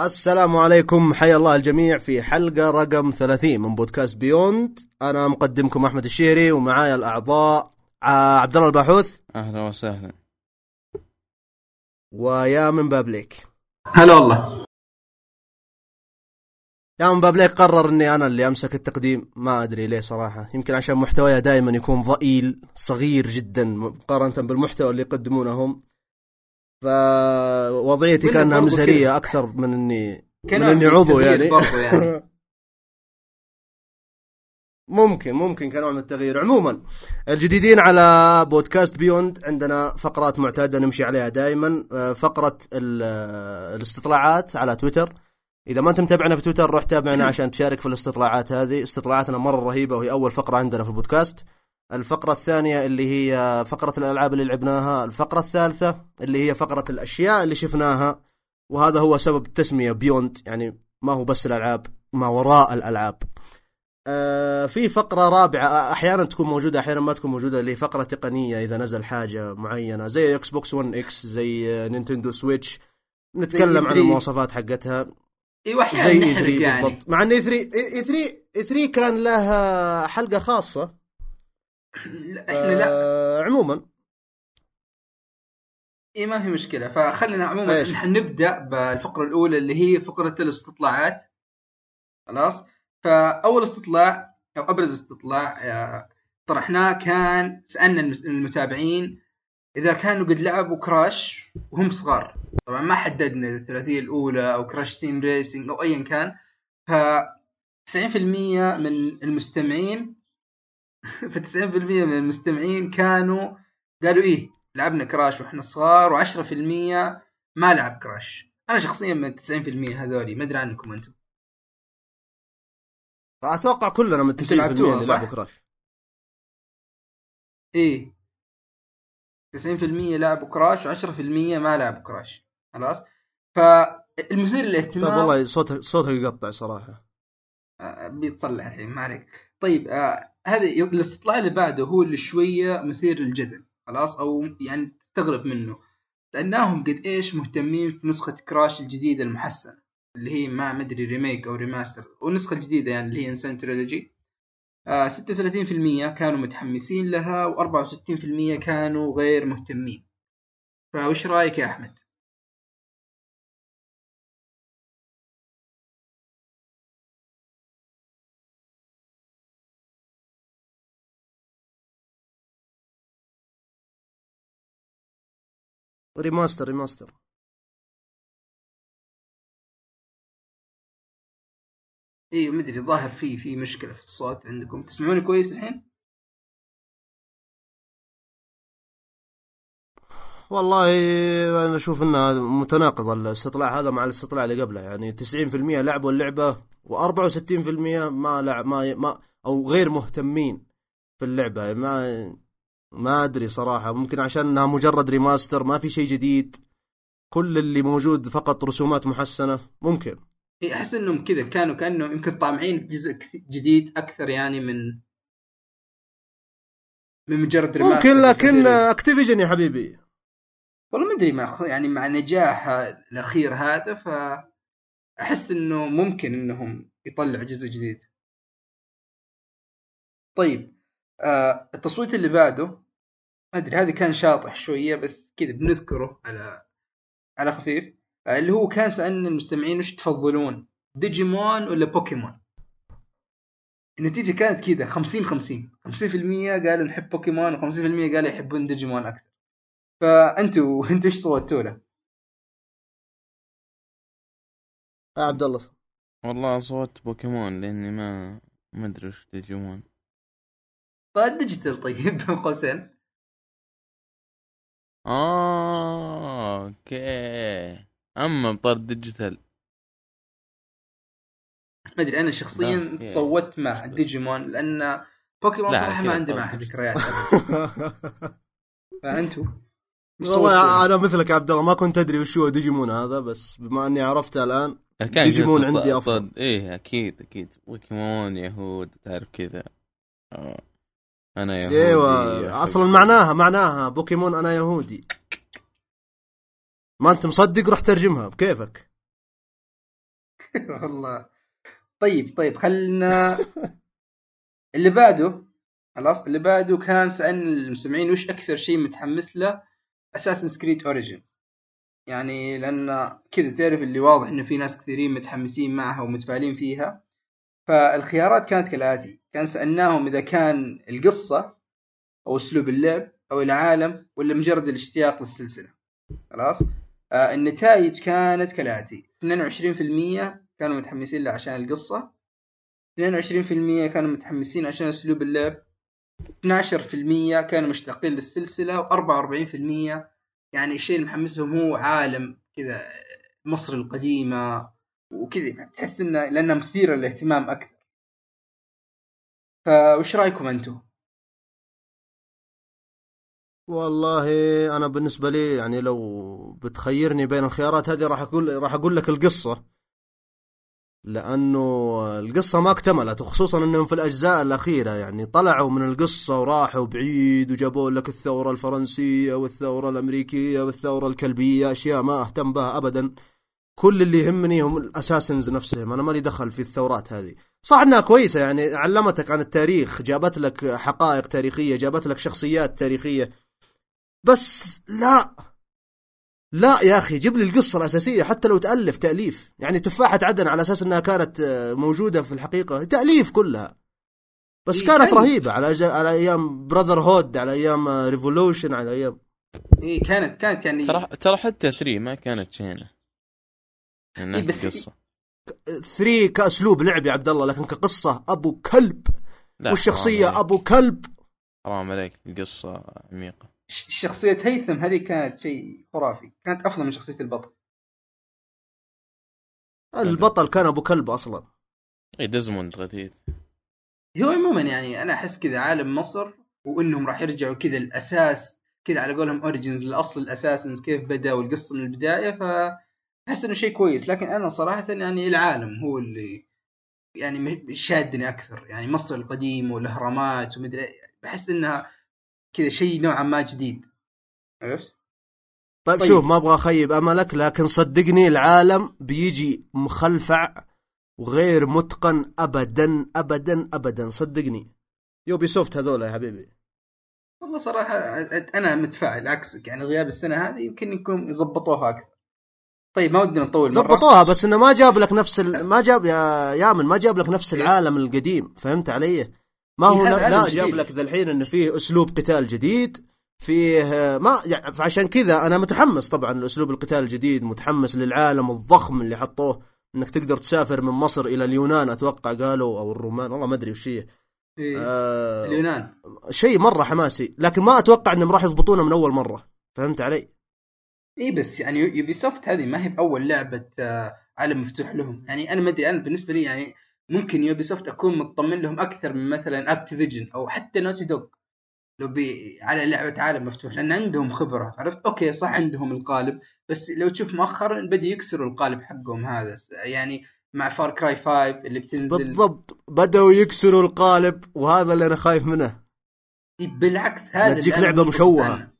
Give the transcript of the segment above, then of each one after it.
السلام عليكم. حيا الله الجميع في حلقة رقم 30 من بودكاست بيوند. أنا مقدمكم أحمد الشهري ومعايا الأعضاء عبد الله الباحوث. أهلا وسهلا. ويا من بابليك هلا والله. يا من بابليك قرر إني أنا اللي أمسك التقديم. ما أدري ليه صراحة. يمكن عشان محتوايا دائما يكون ضئيل صغير جدا مقارنة بالمحتوى اللي يقدمونه هم. فوضعيتي كانها كذا. أكثر من اني من إني عضو يعني. يعني. ممكن ممكن كنوع من التغيير. عموما الجديدين على بودكاست بيوند عندنا فقرات معتادة نمشي عليها دائما آه، فقرة آه، الاستطلاعات على تويتر. إذا ما أنت متابعنا في تويتر روح تابعنا عشان تشارك في الاستطلاعات هذه. استطلاعاتنا مرة رهيبة وهي أول فقرة عندنا في البودكاست. الفقرة الثانية اللي هي فقرة الألعاب اللي لعبناها الفقرة الثالثة اللي هي فقرة الأشياء اللي شفناها وهذا هو سبب التسمية beyond يعني ما هو بس الألعاب ما وراء الألعاب. آه، في فقرة رابعة أحيانا تكون موجودة أحيانا ما تكون موجودة اللي فقرة تقنية إذا نزل حاجة معينة زي Xbox 1 X زي Nintendo Switch نتكلم عن E3. المواصفات حقتها. أيوه زي اي نحرق 3 يعني. بالضبط. مع إن E3 E3 E3 كان له حلقة خاصة. لا، إحنا لا. عموما. اي ما في مشكلة. فخلينا عموما؟ نحن نبدأ بالفقرة الأولى اللي هي فقرة الاستطلاعات. خلاص؟ فأول استطلاع أو أبرز استطلاع آه، طرحناه كان سألنا الم- المتابعين إذا كانوا قد لعبوا Crash وهم صغار. طبعا ما حددنا الثلاثية الأولى أو Crash Team Racing أو ايا كان. ف 90% من المستمعين ف 90% من المستمعين كانوا قالوا إيه لعبنا كراش وإحنا صغار و10% ما لعب كراش. أنا شخصيا من 90% هذولي ما أدري عنكم أنتم. أتوقع كلنا من 90% لعبتوها، اللي؟ لعبوا كراش. إيه. 90% لعبوا كراش و10% ما لعبوا كراش. خلاص؟ فالمثير للاهتمام طيب والله صوتك صوتك يقطع صراحة. آه، بيتصلح الحين ما عليك. طيب آه هذا الاستطلاع اللي بعده هو اللي شوية مثير للجدل خلاص؟ أو يعني تستغرب منه. سالناهم قد إيش مهتمين في نسخة Crash الجديدة المحسنة اللي هي ما مدري remake أو remaster والنسخه الجديده يعني اللي هي N. Sane Trilogy آه 36% كانوا متحمسين لها و64% كانوا غير مهتمين. فوش رأيك يا أحمد؟ remaster remaster أيوه مدري ظاهر في في مشكلة في الصوت عندكم. تسمعوني كويس الحين؟ والله أنا أشوف إنها متناقضة الاستطلاع هذا مع الاستطلاع اللي قبله. يعني 90% لعبوا اللعبة و64% ما لعب ما, ما أو غير مهتمين في اللعبة. ما ما أدري صراحة ممكن عشان إنها مجرد ريماستر ما في شيء جديد. كل اللي موجود فقط رسومات محسنة ممكن. أحس إنهم كذا كانوا كانهم يمكن طامعين جزء جديد أكثر يعني من من مجرد remaster ممكن لكن. Activision يا حبيبي. والله ما أدري مع يعني مع نجاح الأخير هذا ف احس إنه ممكن إنهم يطلعوا جزء جديد. طيب آه التصويت اللي بعده. ما أدري هذا كان شاطح شوية بس كذا بنذكره على على خفيف. آه اللي هو كان سألنا المستمعين وش تفضلون ديجيمون ولا بوكيمون؟ النتيجة كانت كذا 50 50 50% قالوا نحب بوكيمون و50% قالوا يحبون ديجيمون أكثر. فأنتوا أنتوا إيش صوتوا له؟ يا عبد الله. والله صوت بوكيمون لأني ما ما أدري وش ديجيمون. طيب digital طيب بين قوسين. آه okay أما بطرد digital ما أدري أنا شخصيا لا، يا- صوت مع ديجيمون لأن بوكيمون لا، صراحة ما عندي. معها ذكريات. فأنتوا صوتوا؟ والله أنا مثلك يا عبد الله ما كنت أدري وش هو ديجيمون هذا بس بما أني عرفته الآن كان ديجيمون كذا عندي. طرد. إيه أكيد أكيد بوكيمون يهود تعرف كذا آه. أنا يهودي إيوه أصلا معناها معناها بوكيمون أنا يهودي. ما أنت مصدق؟ روح ترجمها بكيفك. والله. طيب طيب خلنا اللي بعده خلاص اللي بعده كان سألنا المستمعين وش أكثر شيء متحمس له؟ Assassin's Creed Origins يعني لأن كذا تعرف اللي واضح إنه في ناس كثيرين متحمسين معها ومتفائلين فيها. فالخيارات كانت كالآتي. كان سألناهم إذا كان القصة أو أسلوب اللعب أو العالم ولا مجرد الاشتياق للسلسلة. خلاص؟ آه النتائج كانت كالآتي. 22% كانوا متحمسين له عشان القصة. 22% كانوا متحمسين عشان أسلوب اللعب. 12% كانوا مشتاقين للسلسلة. و44% يعني الشيء اللي محمسهم هو عالم كذا مصر القديمة وكذا تحس إنه لانها مثيرة للاهتمام أكثر. فوش رأيكم أنتم؟ والله أنا بالنسبة لي يعني لو بتخيرني بين الخيارات هذه راح أقول راح أقول لك القصة. لأنه القصة ما اكتملت وخصوصا إنهم في الأجزاء الأخيرة يعني طلعوا من القصة وراحوا بعيد وجابوا لك الثورة الفرنسية والثورة الأمريكية والثورة الكلبية أشياء ما أهتم بها ابدا. كل اللي يهمني هم الأساسنز نفسهم. أنا مالي دخل في الثورات هذه. صح إنها كويسة يعني علمتك عن التاريخ جابت لك حقائق تاريخية جابت لك شخصيات تاريخية. بس لا لا يا أخي جيب لي القصة الأساسية حتى لو تألف تأليف. يعني تفاحة عدن على أساس إنها كانت آه، موجودة في الحقيقة تأليف كلها. بس إيه كانت كان- رهيبة على أج... على أيام Brotherhood على أيام Revelations على أيام. اي كانت كانت يعني ترى ترى حتى 3 ما كانت شينة. إيه بس- القصة 3 كأسلوب لعب يا عبد الله لكن كقصة أبو كلب. والشخصيه. أبو كلب؟ حرام عليك القصة عميقة. ش- شخصية هيثم هذه كانت شيء خرافي كانت أفضل من شخصية البطل. البطل كان أبو كلب أصلا. اي ديزموند غثيث. هو عموما يعني أنا أحس كذا عالم مصر وإنهم راح يرجعوا كذا الأساس كذا على قولهم Origins لاصل ال Assassins كيف بدا والقصة من البداية فاحس إنه شيء كويس لكن أنا صراحة يعني العالم هو اللي يعني شادني أكثر. يعني مصر القديم والأهرامات ومدري بحس إنها كذا شيء نوعا ما جديد. عرفت؟ طيب, طيب. شوف ما أبغى أخيب أملك لكن صدقني العالم بيجي مخلفع وغير متقن ابدا ابدا ابدا. صدقني. يوبي سوفت هذول يا حبيبي. والله صراحة أنا متفائل عكسك. يعني غياب السنة هذه يمكن يكون يضبطوها أكثر. طيب ما ودنا نطول مرة. زبطوها بس إنه ما جاب لك نفس ال... ما جاب يا يامن ما جاب لك نفس العالم القديم فهمت علي؟ ما إيه، هو لا, لا جاب. لك ذا الحين إنه فيه أسلوب قتال جديد فيه ما يعني فعشان كذا أنا متحمس طبعا لأسلوب القتال الجديد متحمس للعالم الضخم اللي حطوه إنك تقدر تسافر من مصر إلى اليونان أتوقع قالوا أو الرومان والله ما أدري وش هي إيه. آه اليونان شيء مرة حماسي لكن ما أتوقع إنهم راح يضبطونه من أول مرة فهمت علي؟ اي بس يعني Ubisoft هذه ما هي بأول لعبة آه، عالم مفتوح لهم. يعني أنا ما أدري أنا بالنسبة لي يعني ممكن Ubisoft أكون مطمن لهم أكثر من مثلا Activision أو حتى Naughty Dog لو بي على لعبة عالم مفتوح لأن عندهم خبرة عرفت؟ okay صح عندهم القالب بس لو تشوف مؤخرا بدأوا يكسروا القالب حقهم هذا. يعني مع Far Cry 5 اللي بتنزل. بالضبط. بدأوا يكسروا القالب وهذا اللي أنا خايف منه. إيه، بالعكس هذا تجيك اللي أنا لعبة كنت مشوهة. أستنى.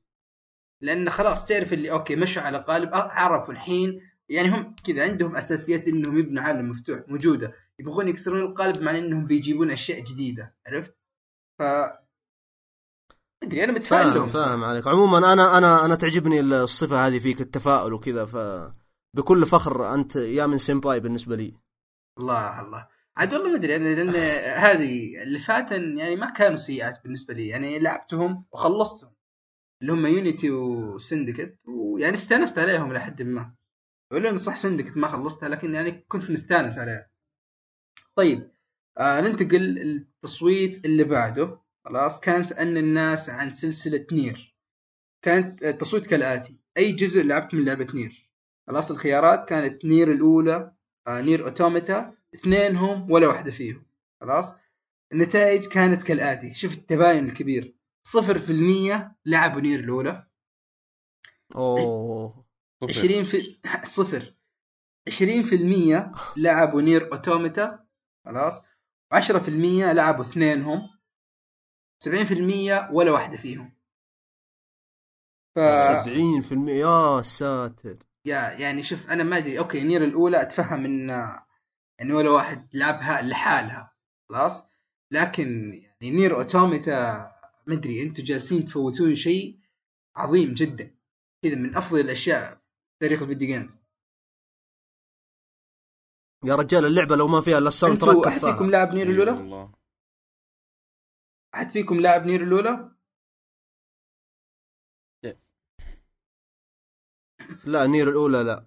لأن خلاص تعرف اللي okay مشوا على قالب أ- عرفوا الحين. يعني هم كذا عندهم أساسيات إنهم يبنوا عالم مفتوح موجودة. يبغون يكسرون القالب مع إنهم بيجيبون أشياء جديدة عرفت؟ ف أدري أنا متفائل فاهم لهم. فاهم عليك. عموما أنا أنا أنا تعجبني الصفة هذه فيك التفاؤل وكذا ف بكل فخر أنت يامن سيمباي بالنسبة لي. الله الله. عاد والله ما أدري أنا لأن هذه اللي فاتت يعني ما كانوا سيئات بالنسبة لي. يعني لعبتهم وخلصتهم. اللي هم Unity و Syndicate ويعني استأنست عليهم إلى حد ما. ولو انه صح Syndicate ما خلصتها لكن يعني كنت مستأنس عليها. طيب آه ننتقل للتصويت اللي بعده. خلاص كان سألنا الناس عن سلسلة NieR. كانت التصويت كالآتي. أي جزء لعبت من لعبة NieR. خلاص الخيارات كانت NieR الأولى آه NieR Automata. اثنينهم ولا واحدة فيهم. خلاص النتائج كانت كالآتي. شوف التباين الكبير. صفر في المية لعبوا NieR الأولى. أوه. صفر. عشرين في صفر. عشرين في المية لعبوا NieR Automata خلاص. وعشرة في المية لعبوا اثنينهم. سبعين في المية ولا واحدة فيهم. ف 70% يا ساتر. يا يعني شوف أنا ما أدري. okay NieR الأولى أتفهم إن يعني ولا واحد لعبها لحالها. خلاص. لكن يعني NieR Automata مدري أنتم جالسين تفوتون شيء عظيم جدا. كذا من أفضل الأشياء في تاريخ ال video games. يا رجال اللعبة لو ما فيها الا ال soundtrack أحد فيكم لاعب NieR الأولى؟ أحد فيكم لاعب نير الأولى؟ لا نير الأولى لا.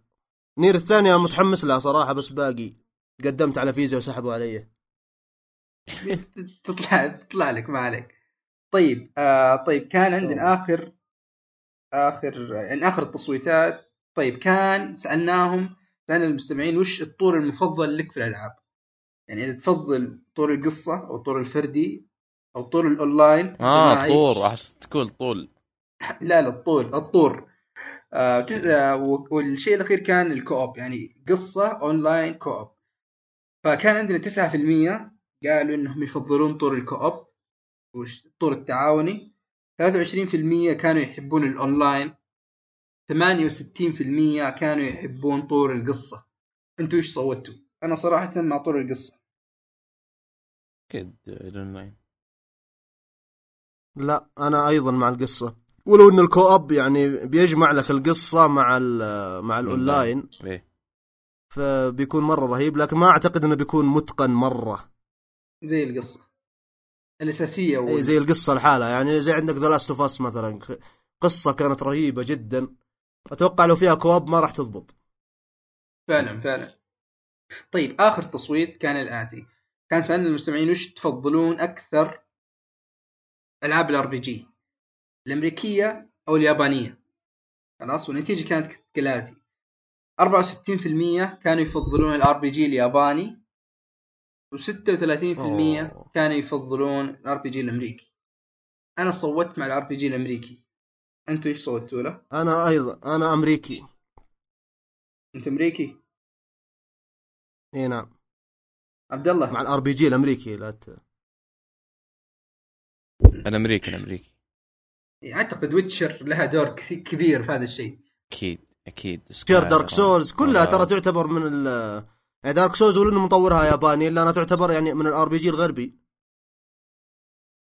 نير الثانية متحمس لها صراحة بس باقي. قدمت على فيزا وسحبوا علي. تطلع تطلع لك ما عليك. طيب آه طيب كان عندنا آخر آخر يعني آخر التصويتات. طيب كان سألناهم سألنا المستمعين وش الطور المفضل لك في الألعاب؟ يعني إذا تفضل طور القصة أو الطور الفردي أو طور الأونلاين آه. طور أحس تقول طول. لا لا الطول الطور. آه آه والشيء الأخير كان ال co-op يعني قصة online co-op. فكان عندنا 9% قالوا إنهم يفضلون طور ال co-op. وش الطور التعاوني 23% كانوا يحبون الأونلاين 68% كانوا يحبون طور القصة. أنتوا إيش صوتوا؟ أنا صراحة مع طور القصة. أكيد الاونلاين لا أنا أيضا مع القصة. ولو إن ال co-op يعني بيجمع لك القصة مع ال- مع الأونلاين. إيه. فبيكون مرة رهيب لكن ما أعتقد إنه بيكون متقن مرة. زي القصة. الأساسية إيه وال... زي القصة لحالها. يعني زي عندك The Last of Us مثلا. قصة كانت رهيبة جدا. أتوقع لو فيها co-op ما راح تضبط. فعلا فعلا. طيب آخر تصويت كان الآتي. كان سألنا المستمعين وش تفضلون أكثر ألعاب ال RPG الأمريكية أو اليابانية؟ خلاص والنتيجة كانت كالآتي. 64% كانوا يفضلون ال RPG الياباني. و36% أوه. كانوا يفضلون ال RPG الأمريكي. أنا صوتت مع الار بي جي الأمريكي. أنتوا إيش صوتوا له؟ أنا أيضا. أنا أمريكي. أنت أمريكي؟ إي نعم. عبد الله. مع ال RPG الأمريكي لا ت... الامريكي الامريكي أعتقد Witcher لها دور كبير في هذا الشيء. أكيد أكيد. شير Dark Souls كلها ترى. تعتبر من ال Dark Souls ولو انه مطورها ياباني الا انها تعتبر يعني من ال RPG الغربي.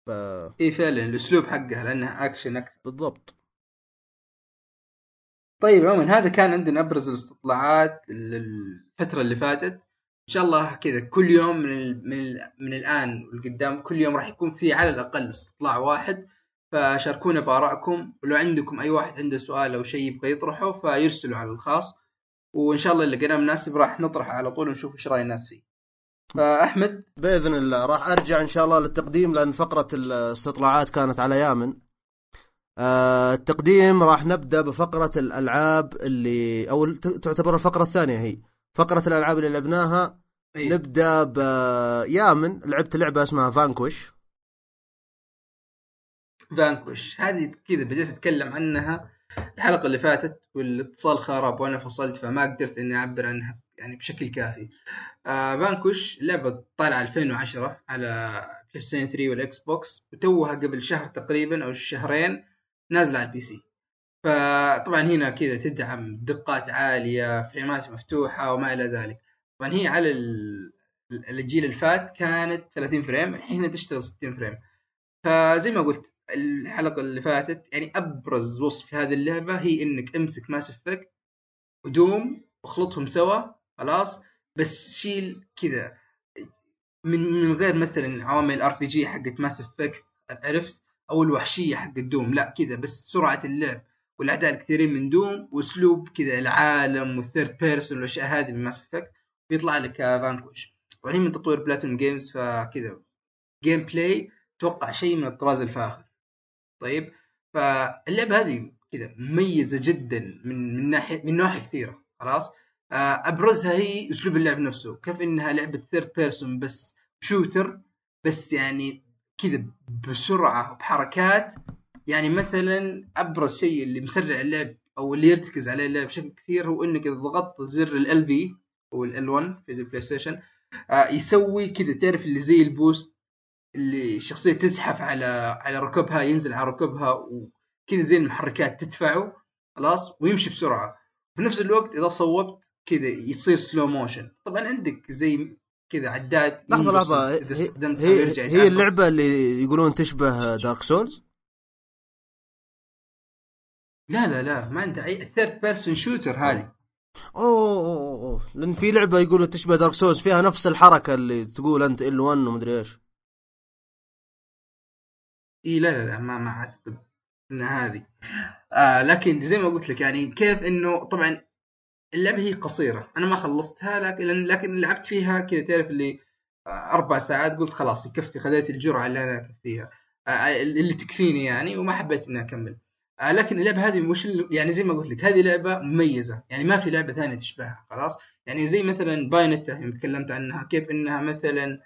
ف... اي فعلا الأسلوب حقها لأنها اكشن أكثر. بالضبط. طيب عموما هذا كان عندنا أبرز الاستطلاعات الفترة اللي فاتت. إن شاء الله كذا كل يوم من ال من, ال من الآن والقدام كل يوم راح يكون في على الأقل استطلاع واحد. فشاركونا بآرائكم ولو عندكم أي واحد عنده سؤال أو شيء يبغى يطرحه فيرسلوا على الخاص. وإن شاء الله اللي لقيناه مناسب راح نطرحه على طول ونشوف إيش رأي الناس فيه. فأحمد؟ بإذن الله راح أرجع إن شاء الله للتقديم لأن فقرة الاستطلاعات كانت على يامن. آه، التقديم راح نبدأ بفقرة الألعاب اللي أو تعتبر الفقرة الثانية هي. فقرة الألعاب اللي لعبناها إيه. نبدأ بيامن لعبت لعبة اسمها فانكوش. فانكوش. هذه كذا بديت أتكلم عنها. الحلقة اللي فاتت والاتصال خرب وأنا فصلت فما قدرت إني أعبر عنها يعني بشكل كافي. آه لعبة طالعة 2010 على PlayStation 3 وال Xbox وتوها قبل شهر تقريبا أو شهرين نازلة على ال PC فطبعا هنا كذا تدعم دقات عالية فريمات مفتوحة وما إلى ذلك. طبعا هي على ال- الجيل الفائت كانت 30 frame الحين تشتغل 60 frame. فزي ما قلت الحلقة اللي فاتت يعني أبرز وصف هذه اللعبة هي إنك امسك Mass Effect ودوم واخلطهم سوا خلاص؟ بس شيل كذا. من من غير مثلا عوامل ال RPG حقت Mass Effect عرفت أو الوحشية حق Doom لا كذا بس سرعة اللعب والأعداء الكثيرين من Doom وأسلوب كذا العالم وال third person والأشياء هذه من Mass Effect بيطلع لك Vanquish هي من تطوير Platinum Games فكذا. gameplay أتوقع شيء من الطراز الفاخر. طيب؟ فاللعبة هذه كذا مميزة جدا من من ناحية من نواحي كثيرة خلاص؟ آه، أبرزها هي أسلوب اللعب نفسه كيف إنها لعبة third person بس shooter بس يعني كذا بسرعة وبحركات. يعني مثلا أبرز شيء اللي مسرع اللعب أو اللي يرتكز عليه اللعب بشكل كثير هو إنك إذا ضغطت زر ال B أو L1 في ال PlayStation آه، يسوي كذا تعرف اللي زي ال boost؟ اللي الشخصيه تزحف على على ركبها ينزل على ركبها وكذا زي المحركات تدفعه خلاص ويمشي بسرعة. في نفس الوقت إذا صوبت كذا يصير slow motion طبعا عندك زي كذا عداد لحظة لحظة. هي, هي, هي. اللعبة اللي يقولون تشبه Dark Souls لا لا لا ما عندها أي third person shooter هذه. أوه أوه، أوه. لأن في لعبة يقولوا تشبه Dark Souls فيها نفس الحركة اللي تقول أنت L1 ومدري إيش. اي لا لا لا ما ما أعتقد إن هذه. آه لكن زي ما قلت لك يعني كيف إنه طبعا اللعبة هي قصيرة. أنا ما خلصتها لكن لكن لعبت فيها كذا تعرف اللي آه، أربع ساعات قلت خلاص يكفي خذيت الجرعة اللي أنا أكفيها. آه اللي تكفيني يعني وما حبيت إني أكمل. آه لكن اللعبة هذه مش يعني زي ما قلت لك هذه لعبة مميزة. يعني ما في لعبة ثانية تشبهها خلاص. يعني زي مثلا بايونيتا يوم تكلمت عنها كيف إنها مثلا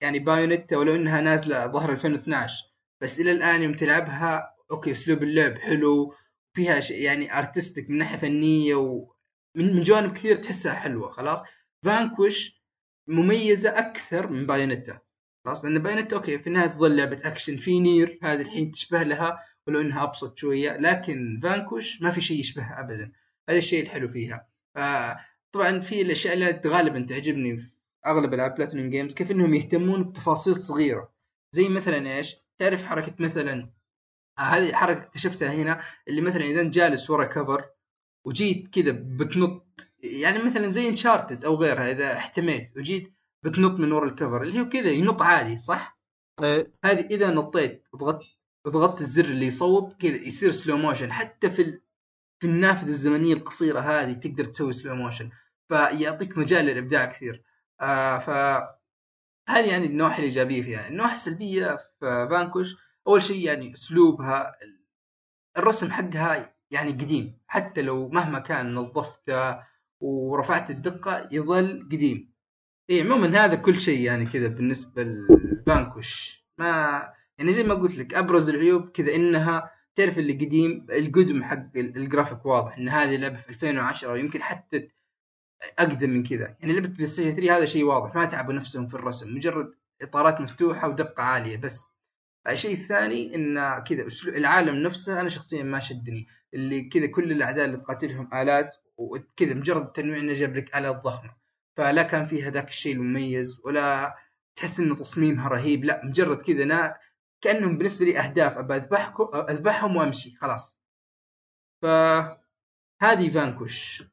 يعني Bayonetta ولو إنها نازلة ظهر 2012 بس إلى الآن يوم تلعبها okay أسلوب اللعب حلو فيها يعني artistic من ناحية فنية ومن من جوانب كثير تحسها حلوة خلاص؟ Vanquish مميزة أكثر من Bayonetta خلاص؟ لأن Bayonetta okay في النهاية تظل لعبة اكشن في Nier هذه الحين تشبه لها ولو إنها أبسط شوية لكن Vanquish ما في شيء يشبهها ابدا هذا الشيء الحلو فيها. طبعا في الأشياء اللي غالبا تعجبني في أغلب ألعاب Platinum Games كيف إنهم يهتمون بتفاصيل صغيرة زي مثلا إيش؟ تعرف حركة مثلا آه، هذه حركة اكتشفتها هنا اللي مثلا إذا انت جالس ورا cover وجيت كذا بتنط يعني مثلا زي Uncharted أو غيرها إذا احتميت وجيت بتنط من ورا ال cover اللي هو كذا ينط عادي صح؟ إيه هذه إذا نطيت وضغطت وضغطت الزر اللي يصوب كذا يصير slow motion حتى في ال... في النافذة الزمنية القصيرة هذه تقدر تسوي slow motion فيعطيك مجال للإبداع كثير آه ف هذه يعني النواحي الإيجابية فيها؟ النواحي السلبية في Vanquish أول شيء يعني أسلوبها الرسم حقها يعني قديم حتى لو مهما كان نظفته ورفعت الدقة يظل قديم. اي عموما هذا كل شيء يعني كذا بالنسبة لل Vanquish ما يعني زي ما قلت لك أبرز العيوب كذا إنها تعرف اللي قديم القدم حق ال- الجرافيك واضح إن هذه لعبة في 2010 ويمكن حتى أقدم من كذا. يعني لعبة PlayStation 3 هذا شيء واضح ما تعبوا نفسهم في الرسم. مجرد إطارات مفتوحة ودقة عالية بس. الشيء الثاني إن كذا أسلوب- العالم نفسه أنا شخصيا ما شدني. اللي كذا كل الأعداء اللي تقاتلهم آلات وكذا مجرد التنويع إنه جاب لك آلات ضخمة. فلا كان فيها ذاك الشيء المميز ولا تحس إن تصميمها رهيب. لا مجرد كذا نا كأنهم بالنسبة لي أهداف. أبى اذبحكم أذبحهم وأمشي خلاص. ف هذه Vanquish.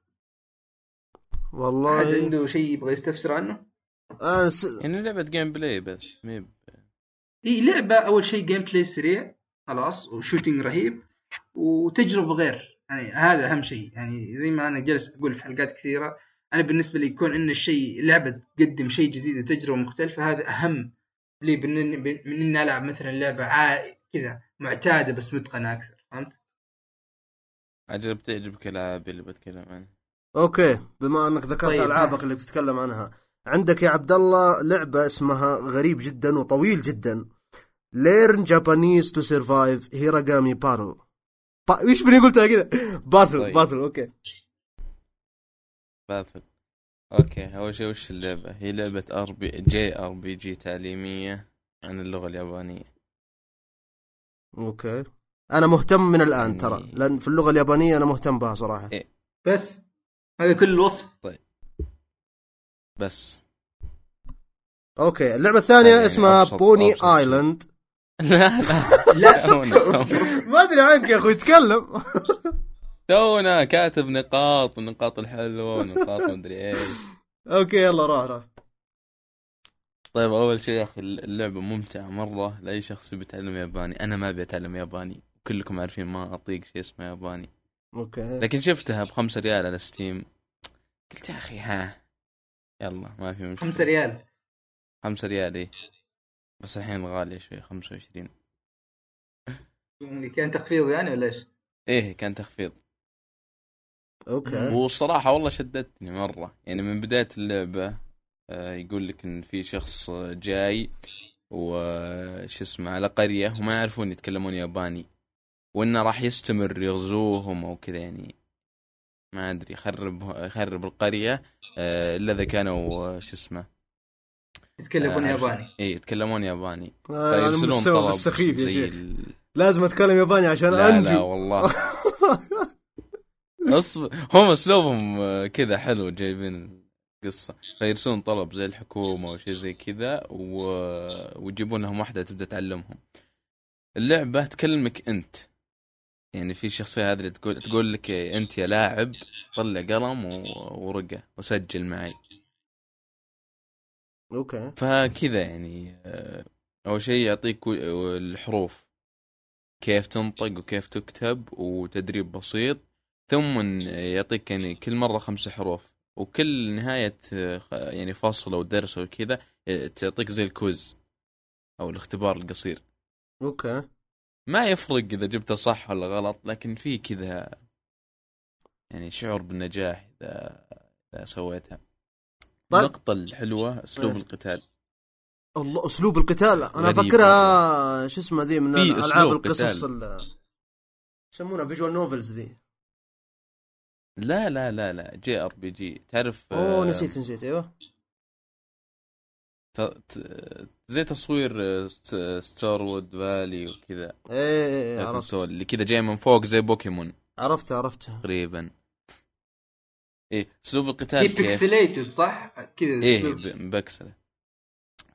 والله. عنده شيء يبغى يستفسر عنه؟ أنا س... يعني لعبة gameplay بس مي ب- إي لعبة أول شيء gameplay سريع خلاص و shooting رهيب وتجربة غير. يعني هذا أهم شيء. يعني زي ما أنا جالس أقول في حلقات كثيرة أنا بالنسبة لي يكون إن الشيء لعبة تقدم شيء جديد وتجربة مختلفة هذا أهم لي من اني ألعب مثلا لعبة عا- كذا معتادة بس متقنة أكثر. فهمت؟ أجل بتعجبك الألعاب اللي بتكلم عنها؟ okay بما انك ذكرت طيب، ألعابك. اللي بتتكلم عنها عندك يا عبد الله لعبة اسمها غريب جدا وطويل جدا. Learn Japanese to Survive Hiragana Battle با... إيش بني قلتها كذا Battle طيب. Battle okay. Battle okay أول شيء وش اللعبة؟ هي لعبة ار بي جي ار بي جي تعليمية عن اللغة اليابانية. okay. أنا مهتم من الآن ترى. يعني- لأن في اللغة اليابانية أنا مهتم بها صراحة. إيه. بس هذا كل الوصف. بس. okay اللعبة الثانية يعني اسمها أبسط- Pony أبسط. Island. لا لا. لا. ما أدري عنك يا أخوي تكلم. تونا كاتب نقاط النقاط الحلوة ونقاط مدري إيش. okay يلا روح روح طيب أول شيء يا أخي اللعبة ممتعة مرة لأي شخص يبي يتعلم ياباني. أنا ما ابي اتعلم ياباني. كلكم عارفين ما أطيق شيء اسمه ياباني. okay. لكن شفتها بخمسة ريال على Steam. قلت يا أخي ها. يلا ما في مشكلة. 5 ريال. خمسة ريال إيه. بس الحين غالية شوي خمسة وعشرين. يعني كان تخفيض يعني ولا إيش؟ إيه كان تخفيض. أوكي. والصراحة والله شدتني مرة. يعني من بداية اللعبة آه، يقول لك إن في شخص جاي وش اسمه على قرية وما يعرفون يتكلمون ياباني. وإنه راح يستمر يغزوهم أو كذا يعني. ما أدري يخرب يخرب القرية آه، إلا إذا كانوا آه، شو اسمه يتكلمون آه، ياباني. إيه يتكلمون ياباني. أنا فيرسلون مستوى طلب السخيف يا شيخ. لازم أتكلم ياباني عشان لا أنجو. لا والله. اصبر هم أسلوبهم كذا حلو جايبين القصة. فيرسلون طلب زي الحكومة أو شيء زي كذا و... ويجيبون لهم واحدة تبدأ تعلمهم. اللعبة تكلمك أنت. يعني في الشخصيه هذه اللي تقول تقول لك أنت يا لاعب طلع قلم. ورقة وسجل معي. أوكي. فكذا يعني آه، أول شيء يعطيك الحروف. كيف تنطق وكيف تكتب وتدريب بسيط. ثم يعطيك يعني كل مرة خمسة حروف. وكل نهاية آه، يعني فصل أو درس أو كذا آه، تعطيك زي ال quiz أو الاختبار القصير. okay. ما يفرق إذا جبته صح ولا غلط لكن في كذا يعني شعور بالنجاح إذا إذا سويتها طيب. النقطة الحلوة أسلوب إيه. القتال. الله أسلوب القتال. أنا افكرها شو اسمه ذي من أسلوب القصص يسمونها visual novels ذي. لا لا لا لا. JRPG. تعرف أوه آه، نسيت نسيت. أيوه. زي تصوير آه، ست- Stardew Valley وكذا. إيه إيه، إيه، عرفت. اللي كذا جاي من فوق زي بوكيمون. عرفت عرفت تقريبا. إيه أسلوب هي القتال كيف؟ pixelated صح؟ كذا إيه مبكسله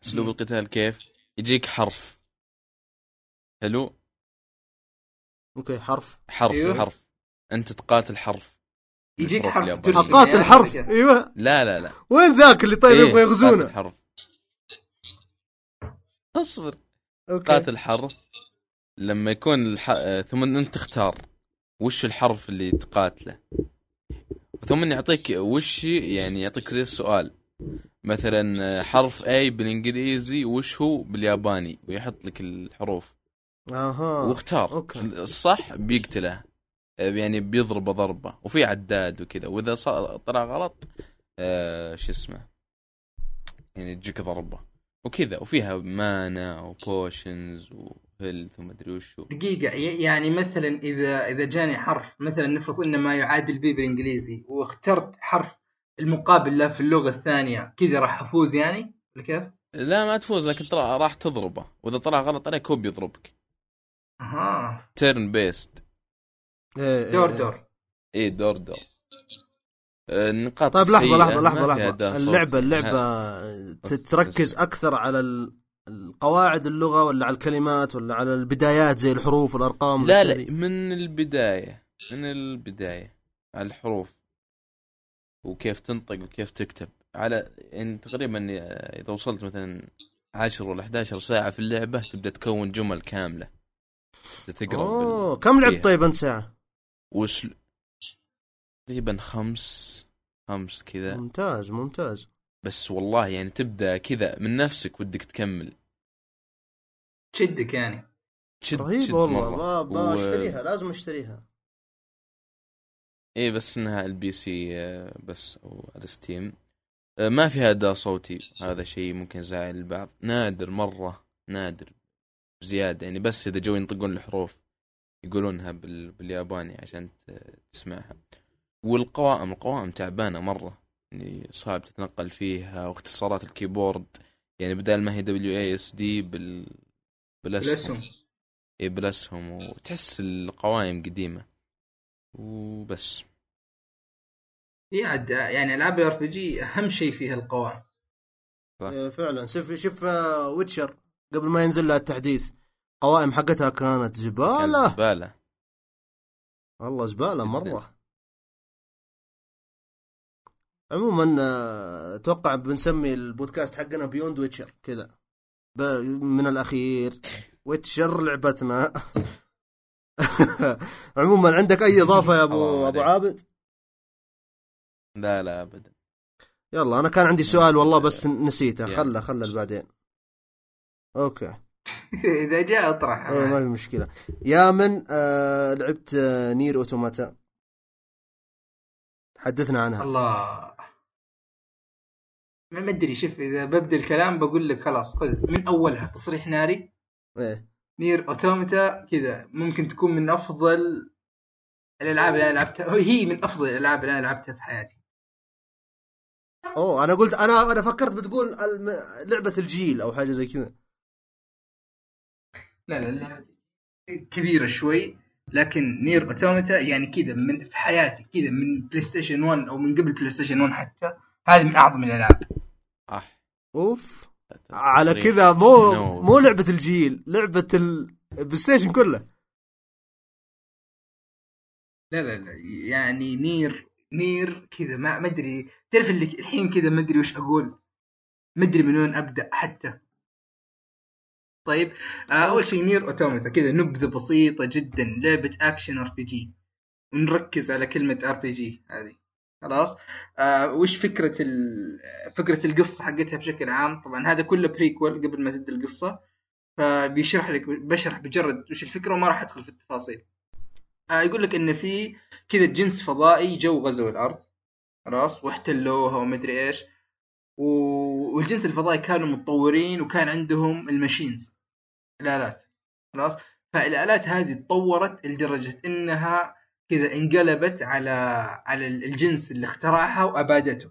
أسلوب. القتال كيف؟ يجيك حرف. حلو؟ okay حرف. حرف أيوه. حرف. أنت تقاتل حرف. يجيك حرف. الحرف كذا. أيوه. لا لا لا. وين ذاك اللي طيب إيه، يبغى يغزونا قاتل حرف. اصبر. okay. قاتل حرف لما يكون الح... ثم أنت تختار وش الحرف اللي تقاتله. ثم يعطيك وش يعني يعطيك زي السؤال. مثلا حرف A بالإنجليزي وش هو بالياباني؟ ويحط لك الحروف. أها. واختار. أوكي. الصح بيقتله. يعني بيضربه ضربة. وفي عداد وكذا. وإذا صار طلع غلط آه شو اسمه؟ يعني تجيك ضربة. وكذا وفيها mana و potions و health ومدري وش هو. دقيقة يعني مثلا إذا إذا جاني حرف مثلا نفرض إنه ما يعادل B بالإنجليزي واخترت حرف المقابل له في اللغة الثانية كذا راح أفوز يعني؟ ولا كيف؟ لا ما تفوز لكن ترى راح تضربه وإذا طلع غلط عليك هو بيضربك أها turn based إيه، إيه، دور إيه. دور اي دور دور النقاط طيب لحظة فيها أداء لحظة صوت. اللعبة ها. تركز أكثر على ال- القواعد اللغة ولا على الكلمات ولا على البدايات زي الحروف والأرقام لا لا؟ من البداية من البداية على الحروف وكيف تنطق وكيف تكتب على يعني تقريبا إذا وصلت مثلا 10 ولا 11 ساعة في اللعبة تبدأ تكون جمل تقرأ أوه بال... كم لعبت. طيب أنت ساعة؟ وش تقريبا خمس خمس كذا. ممتاز ممتاز. بس والله يعني تبدأ كذا من نفسك ودك تكمل. تشدك يعني. تشد رهيب تشد والله. ما و- بشتريها لازم أشتريها. إيه بس إنها ال PC آه، بس أو على Steam. آه، ما فيها اداء صوتي. هذا شيء ممكن يزعل البعض. نادر مرة نادر زيادة. يعني بس إذا جو ينطقون الحروف يقولونها بال... بالياباني عشان ت- تسمعها. والقوائم القوائم تعبانة مرة. يعني صعب تتنقل فيها واختصارات ال keyboard يعني بدال ما هي WASD بال بالاسهم إي بالاسهم وتحس القوائم قديمة. وبس. هي عاد يعني ألعاب ال RPG أهم شيء فيها القوائم. إيه فعلا. شوف شوف آه، Witcher. قبل ما ينزل لها التحديث قوائم حقتها كانت زبالة. زبالة. والله زبالة جداً. عموما آه، أتوقع بنسمي البودكاست حقنا Beyond Witcher كذا. من الأخير. Witcher لعبتنا. عموما عندك أي إضافة يا أبو أبو. عابد؟ لا لا ابدا. يلا أنا كان عندي سؤال والله بس نسيته. خله خله بعدين. okay. إذا جاء اطرح. إيه ما في مشكلة. يا من آه لعبت آه Nier Automata. حدثنا عنها. الله. ما أدري شوف إذا ببدأ الكلام بقول لك خلاص خذ. من أولها تصريح ناري. إيه. Nier Automata كذا. ممكن تكون من أفضل الألعاب اللي أنا لعبتها. هي من أفضل الألعاب اللي أنا لعبتها في حياتي. أوه أنا قلت أنا أنا فكرت بتقول الم... لعبة الجيل أو حاجة زي كذا. لا لا اللعبة كبيرة شوي لكن Nier Automata يعني كذا من في حياتي كذا من بلاي ستيشن 1 أو من قبل بلاي ستيشن 1 حتى هذه من أعظم الألعاب. اح أوف. على. كذا مو No. مو لعبة الجيل لعبة ال- البلاي ستيشن كله. لا لا لا يعني Nier Nier كذا ما ما أدري. تعرف اللي الحين كذا ما أدري وش أقول. ما أدري من وين أبدأ حتى. طيب آه أول شيء Nier Automata كذا نبذة بسيطة جدا لعبة action RPG. ونركز على كلمة RPG هذه. خلاص. آه وش فكرة ال- فكرة القصة حقتها بشكل عام؟ طبعا هذا كله prequel قبل ما تبدأ القصة. فبيشرح لك بشرح مجرد وش الفكرة وما راح أدخل في التفاصيل. آه يقول لك إن في كذا جنس فضائي جو غزوا الأرض. خلاص واحتلوها ومدري إيش. و- والجنس الفضائي كانوا متطورين وكان عندهم ال machines الآلات. خلاص فالآلات هذه تطورت لدرجة إنها كذا انقلبت على على الجنس اللي اخترعها وأبادته.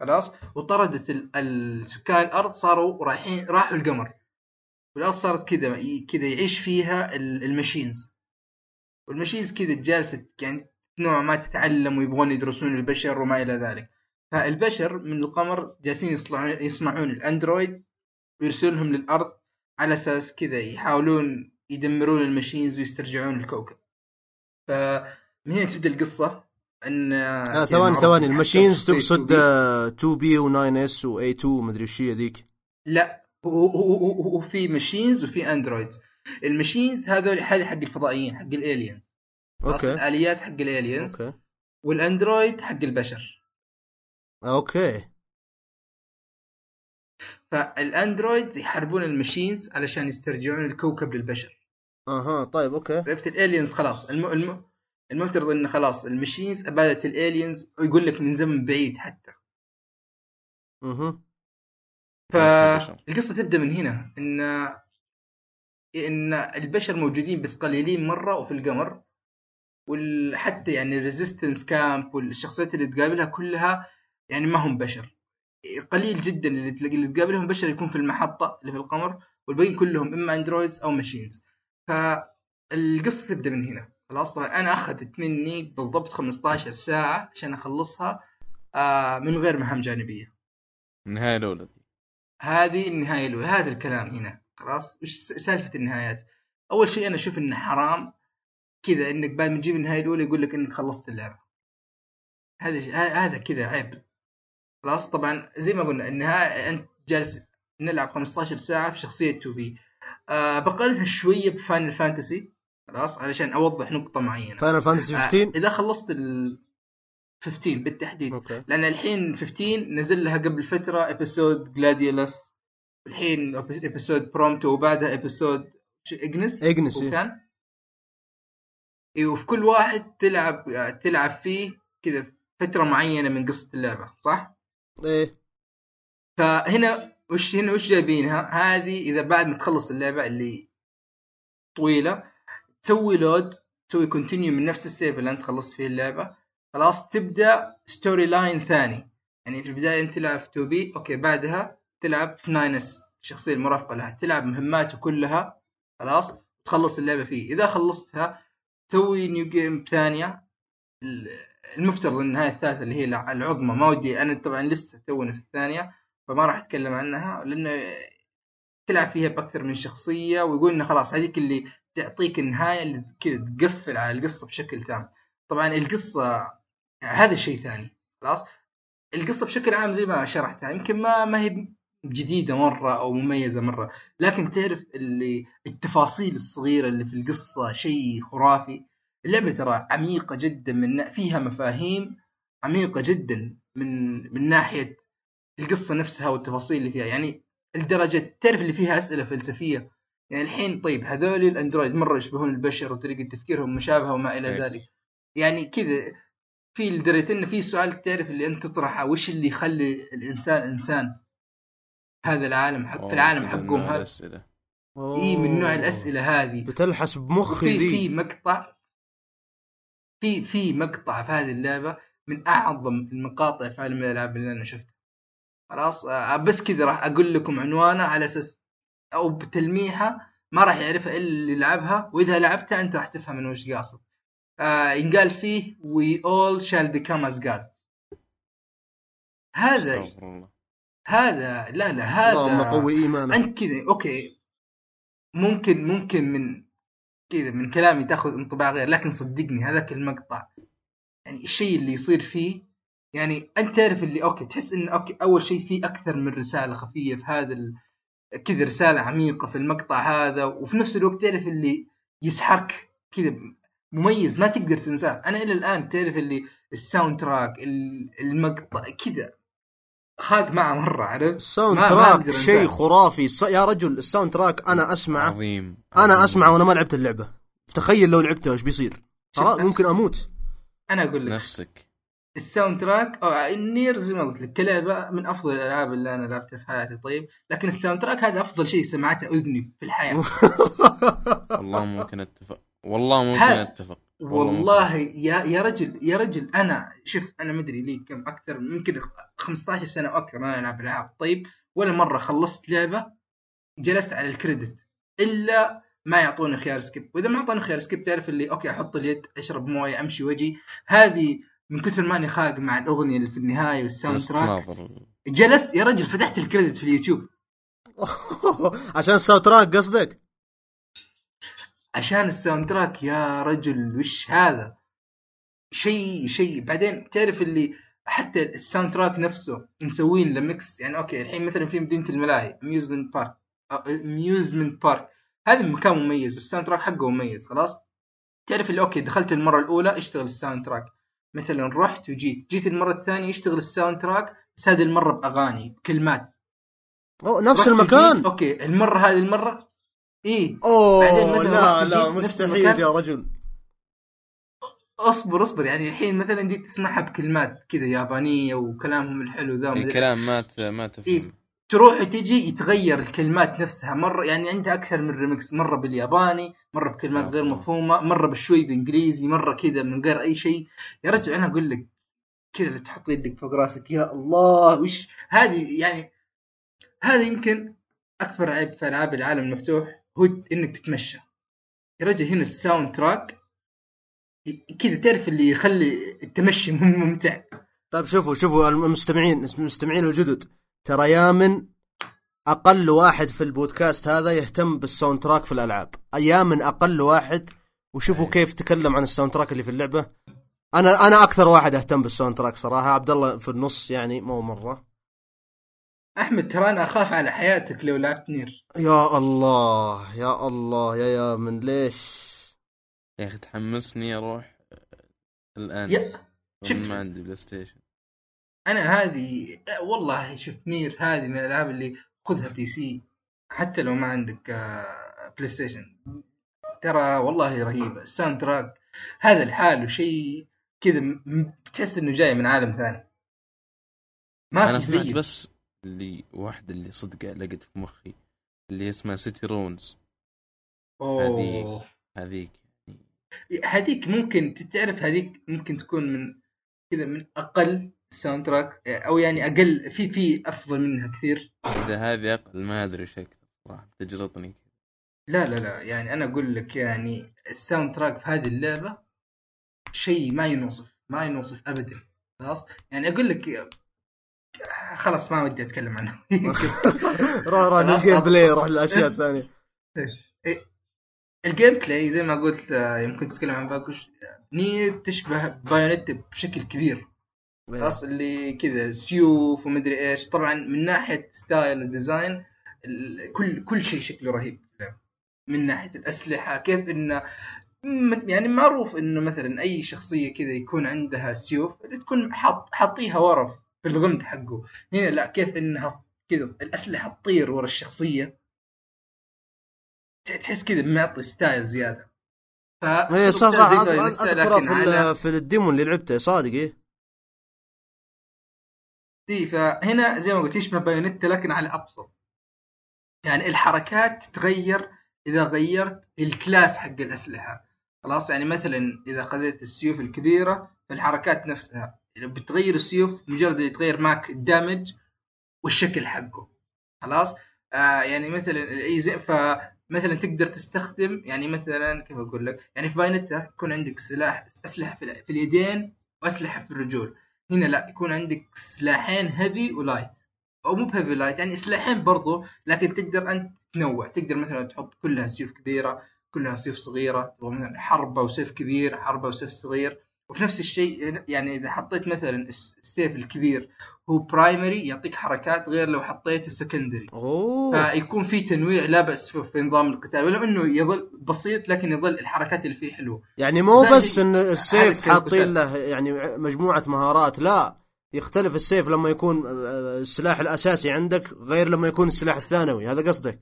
خلاص؟ وطردت ال- ال- سكان الأرض صاروا رايحين راحوا القمر. والأرض صارت كذا كذا يعيش فيها ال- ال machines وال machines كذا جالسة يعني نوعا ما تتعلم ويبغون يدرسون البشر وما إلى ذلك. فالبشر من القمر جالسين يصنعون ال android ويرسلونهم للأرض على أساس كذا يحاولون يدمرون ال machines ويسترجعون الكوكب. فمن هنا تبدأ القصة أن آه ثواني ثواني. ال machines تقصد 2B و 9S و 2 مدري وش هي ذيك لا هو هو هو, هو في machines وفي androids ال machines هذول هذه حق الفضائيين حق ال aliens okay. الآليات حق ال aliens okay. وال android حق البشر. أوكي. فالاندرويد يحاربون الماشينز علشان يسترجعون الكوكب للبشر. أها طيب okay. عرفت ال aliens خلاص. الم... الم... المفترض انه خلاص ال machines ابادت ال aliens ويقول لك من زمن بعيد حتى. أها. فالقصة تبدأ من هنا إن إن البشر موجودين بس قليلين مرة وفي القمر وحتى يعني ال resistance camp والشخصيات اللي تقابلها كلها يعني ما هم بشر. قليل جدا اللي تقابلهم بشر يكون في المحطة اللي في القمر والباقيين كلهم إما androids أو machines فالقصة تبدأ من هنا. خلاص؟ طبعا أنا أخذت مني بالضبط 15 ساعة عشان أخلصها آه من غير مهام جانبية. النهاية الأولى. هذه النهاية الأولى هذا الكلام هنا. خلاص؟ وش سالفة النهايات؟ أول شيء أنا أشوف إنه حرام كذا إنك بعد ما تجيب النهاية الأولى يقول لك إنك خلصت اللعبة. هذا هذا كذا عيب. خلاص؟ طبعا زي ما قلنا النهاية أنت جالس نلعب 15 ساعة في شخصية 2 B. آه بقارنها شوية ب Final Fantasy. خلاص علشان أوضح نقطة معينة. فاينل فانتسي آه 15 إذا خلصت ال 15 بالتحديد. okay. لأن الحين 15 نزل لها قبل فترة episode Gladiolus الحين episode Prompto وبعدها episode Ignis Ignis، إيه. وكان؟ اي وفي كل واحد تلعب تلعب فيه كذا فترة معينة من قصة اللعبة صح؟ إيه. فهنا وش هنا وش جايبينها؟ هذه إذا بعد ما تخلص اللعبة اللي طويلة تسوي load تسوي continue من نفس ال save اللي أنت خلصت فيه اللعبة. خلاص تبدأ story line ثاني. يعني في البداية أنت تلعب في 2 B okay بعدها تلعب في 9 S الشخصيه المرافقة لها. تلعب مهماته كلها. خلاص تخلص اللعبة فيه. إذا خلصتها تسوي new game ثانية. ال- المفترض النهايه الثالثة اللي هي الع- العظمى. ما ودي أنا طبعا لسه تونا في الثانية. فما راح أتكلم عنها لأنه تلعب فيها بأكثر من شخصية ويقول إنه خلاص هذيك اللي تعطيك النهاية اللي كذا تقفل على القصة بشكل تام. طبعا القصة هذا شيء ثاني خلاص؟ القصة بشكل عام زي ما شرحتها يمكن ما ما هي جديدة مرة أو مميزة مرة لكن تعرف اللي التفاصيل الصغيرة اللي في القصة شيء خرافي. اللعبة ترى عميقة جدا من فيها مفاهيم عميقة جدا من من ناحية القصة نفسها والتفاصيل اللي فيها يعني لدرجه تعرف اللي فيها أسئلة فلسفية. يعني الحين طيب هذول الأندرويد مرة يشبهون البشر وطريقة تفكيرهم مشابهة وما إلى أيوة. ذلك. يعني كذا في لدرجة انه في سؤال تعرف اللي أنت تطرحه وش اللي يخلي الإنسان إنسان؟ هذا العالم حق في العالم حقهم هذا. إي من نوع الأسئلة هذه. بتلحس بمخي ذي. في مقطع في في مقطع في هذه اللعبة من أعظم المقاطع في عالم الألعاب اللي أنا شفتها. خلاص آه، بس كذا راح أقول لكم عنوانه على أساس أو بتلميحه ما راح يعرفها إلا اللي لعبها وإذا لعبتها أنت راح تفهم انه وش قاصد. آه ينقال فيه we all shall become as gods هذا هذا لا لا اللهم هذا قوي إيمانك. أنت كذا أوكي. ممكن ممكن من كذا من كلامي تأخذ انطباع غير لكن صدقني هذاك المقطع يعني الشيء اللي يصير فيه يعني أنت تعرف اللي okay تحس إن okay أول شيء في أكثر من رسالة خفية في هذا ال... كذا رسالة عميقة في المقطع هذا وفي نفس الوقت تعرف اللي يسحرك كذا مميز ما تقدر تنساه. أنا إلى الآن تعرف اللي ال soundtrack ال- المقطع كذا خاق معه مرة عرفت؟ ال soundtrack شيء. خرافي. يا رجل ال soundtrack أنا أسمعه. عظيم أنا عظيم. أسمعه وأنا ما لعبت اللعبة. تخيل لو لعبته إيش بيصير؟ ممكن أموت. أنا أقول لك نفسك. ال soundtrack أو ال Nier زي ما قلت لك كلعبة من أفضل الألعاب اللي أنا لعبتها في حياتي. طيب لكن ال soundtrack هذا أفضل شيء سمعته أذني في الحياة. والله ممكن أتفق. والله ممكن أتفق. والله يا يا رجل يا رجل أنا شوف أنا مدري لي كم أكثر يمكن 15 سنة أو أكثر أنا ألعب ألعاب. طيب ولا مرة خلصت لعبة جلست على ال credit إلا ما يعطوني خيار skip. وإذا ما اعطوني خيار skip تعرف اللي okay أحط اليد أشرب موية أمشي وجهي هذه من كثر ماني خاق مع الأغنية اللي في النهاية وال soundtrack جلست يا رجل فتحت ال credit في اليوتيوب. عشان ال soundtrack قصدك؟ عشان ال soundtrack يا رجل وش هذا؟ شيء شيء. بعدين تعرف اللي حتى ال soundtrack نفسه مسوين له mix يعني okay الحين مثلا في مدينه الملاهي amusement park amusement park هذا مكان مميز ال soundtrack حقه مميز خلاص؟ تعرف اللي okay دخلت المرة الأولى اشتغل ال soundtrack. مثلا رحت وجيت جيت المرة الثانية يشتغل ال soundtrack بس هذه المرة بأغاني بكلمات. أوه نفس المكان؟ وجيت، okay المرة هذه المرة؟ بعدين اوه لا لا مستحيل. يا رجل. أصبر أصبر يعني الحين مثلا جيت تسمعها بكلمات كذا يابانية وكلامهم الحلو ذا الكلام ما ت- ما تفهم. إيه. تروح وتجي يتغير الكلمات نفسها. مرة يعني عندها أكثر من ريمكس مرة بالياباني مرة بكلمات غير الله. مفهومة مرة بشوي بإنجليزي مرة كذا من غير أي شيء. يا رجل أنا أقول لك كذا اللي تحط يدك فوق راسك يا الله وش هذه؟ يعني هذا يمكن أكبر عيب في ألعاب العالم المفتوح هو إنك تتمشى. يا رجل هنا ال soundtrack كذا تعرف اللي يخلي التمشي ممتع. طيب شوفوا شوفوا المستمعين المستمعين الجدد. ترى يامن أقل واحد في البودكاست هذا يهتم بال soundtrack في الألعاب. يامن أقل واحد وشوفوا كيف تكلم عن ال soundtrack اللي في اللعبة. أنا أنا أكثر واحد أهتم بال soundtrack صراحة. عبد الله في النص يعني مو مرة. أحمد ترى أنا أخاف على حياتك لو لعبت Nier يا الله يا الله يا يامن ليش؟ يا أخي تحمسني أروح الآن. يا شوف. ما عندي PlayStation. أنا هذه والله شوف Nier هذه من الألعاب اللي خذها PC حتى لو ما عندك آه، PlayStation ترى والله رهيبة. ال soundtrack هذا لحاله شيء كذا تحس إنه جاي من عالم ثاني. ما أنا سمعت بس اللي واحدة اللي صدق علقت في مخي اللي اسمها City Ruins أوه. هذيك هذيك ممكن تعرف هذيك ممكن تكون من كذا من أقل ال soundtrack أو يعني أقل في في أفضل منها كثير. إذا هذه أقل ما أدري إيش أكثر صراحة. تجلطني لا لا لا يعني أنا أقول لك يعني ال soundtrack في هذه اللعبة شيء ما ينوصف ما ينوصف ابدا. خلاص؟ يعني أقول لك خلاص ما ودي أتكلم عنه. روح روح لل gameplay روح للاشياء الثانية ال gameplay زي ما قلت آه، يوم كنت اتكلم عن باكوش NieR تشبه Bayonetta بشكل كبير. خلاص اللي كذا سيوف ومدري إيش. طبعا من ناحية style و design كل كل شيء شكله رهيب. من ناحية الأسلحة كيف إنه يعني معروف إنه مثلا أي شخصية كذا يكون عندها سيوف اللي تكون حاط حاطيها ورا في الغمد حقه. هنا لا كيف إنها كذا الأسلحة تطير ورا الشخصية. تحس كذا معطي style زيادة. ف إيه صح صح لكن في في ال demo اللي لعبته صادق إيه؟ دي فهنا زي ما قلت يشبه Bayonetta لكن على أبسط. يعني الحركات تتغير إذا غيرت ال class حق الأسلحة. خلاص؟ يعني مثلا إذا خذيت السيوف الكبيرة فالحركات نفسها بتغير السيوف مجرد يتغير معك ال damage والشكل حقه. خلاص؟ آه يعني مثلا إي زي فمن مثلا تقدر تستخدم يعني مثلا كيف أقول لك؟ يعني في Bayonetta يكون عندك سلاح أسلحة في اليدين وأسلحة في الرجول. هنا لا يكون عندك سلاحين heavy و light أو مو ب heavy light يعني سلاحين برضو لكن تقدر أنت تنوع. تقدر مثلا تحط كلها سيوف كبيرة كلها سيوف صغيرة مثلا حربة وسيف كبير حربة وسيف صغير. وفي نفس الشيء يعني إذا حطيت مثلا الس- السيف الكبير هو primary يعطيك حركات غير لو حطيته secondary أوه. فيكون في تنويع لا بأس في, نظام القتال ولو إنه يظل بسيط لكن يظل الحركات اللي فيه حلوة. يعني مو بس إن السيف حاطين. له يعني مجموعة مهارات لا. يختلف السيف لما يكون آه، السلاح الأساسي عندك غير لما يكون السلاح الثانوي هذا قصدك؟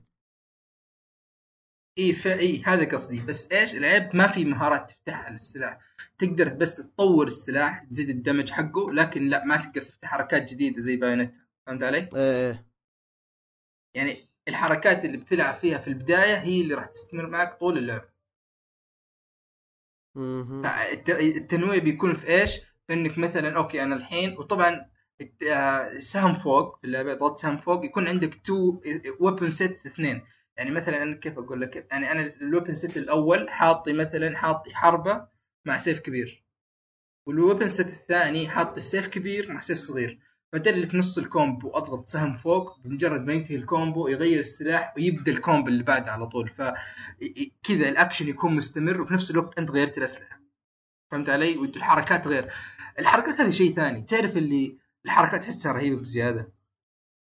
اي ف... اي هذا قصدي. بس إيش؟ العيب ما في مهارات تفتحها للسلاح تقدر بس تطور السلاح تزيد ال damage حقه لكن لا ما تقدر تفتح حركات جديدة زي Bayonetta. فهمت علي؟ إيه يعني الحركات اللي بتلعب فيها في البداية هي اللي راح تستمر معك طول. فالت- التنويع بيكون في إيش؟ في إنك مثلا okay أنا الحين وطبعا آه، سهم فوق في اللعبة ضغط سهم فوق يكون عندك two weapon set اثنين. يعني مثلا أنا كيف أقول لك؟ يعني أنا ال weapon set الأول حاطي مثلا حاطي حربة مع سيف كبير. وال weapon set الثاني حاطي سيف كبير مع سيف صغير. فدر اللي في نص ال combo اضغط سهم فوق بمجرد ما ينتهي ال combo يغير السلاح ويبدأ ال combo اللي بعده على طول. فكذا الأكشن يكون مستمر وفي نفس الوقت أنت غيرت الأسلحة. فهمت علي؟ والحركات غير. الحركات هذه شيء ثاني. تعرف اللي الحركات تحسها رهيبة بزيادة؟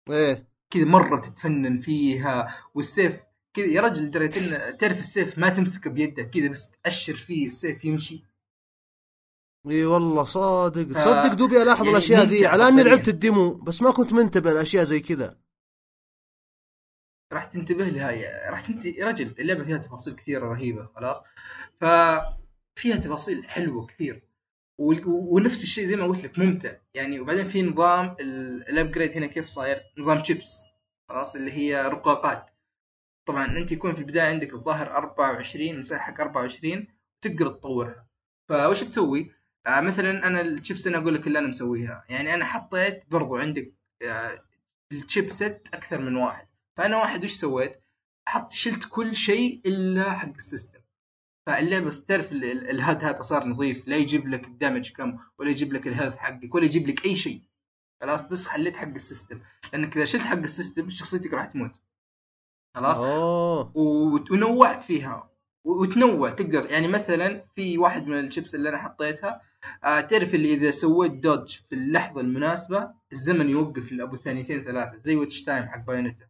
إيه. كذا مرة تتفنن فيها والسيف كذا يا رجل لدرجه ان تعرف السيف ما تمسكه بيدك كذا بس تأشر فيه السيف يمشي. إي والله صادق. ف- تصدق دوبي ألاحظ يعني الأشياء ذي. على أني. لعبت ال demo بس ما كنت منتبه لأشياء زي كذا. راح تنتبه لها راح تنت... يا رجل اللعبة فيها تفاصيل كثيرة رهيبة خلاص. ففيها تفاصيل حلوة كثير. ونفس الشيء زي ما قلت لك ممتع. يعني وبعدين في نظام ال upgrade هنا كيف صاير؟ نظام شيبس خلاص اللي هي رقاقات. طبعا أنت يكون في البداية عندك الظاهر 24 مساحة حق 24 تقدر تطورها. فوش تسوي؟ آه مثلا أنا الشيبس أنا أقول لك اللي أنا مسويها. يعني أنا حطيت برضو عندك آه الشيبسет أكثر من واحد. فأنا واحد وش سويت؟ حط شلت كل شيء إلا حق ال system. فاللعبه تعرف ال- ال- ال HUD هذا صار نظيف لا يجيب لك ال damage كم ولا يجيب لك ال health حقك ولا يجيب لك أي شيء. خلاص بس خليت حق ال system. لأنك إذا شلت حق ال system شخصيتك راح تموت. خلاص؟ أوه. و- ونوعت فيها. وتنوع تقدر. يعني مثلا في واحد من الشيبس اللي أنا حطيتها آه تعرف اللي إذا سويت dodge في اللحظة المناسبة الزمن يوقف لأبو ثانيتين ثلاثة زي Witch Time حق Bayonetta.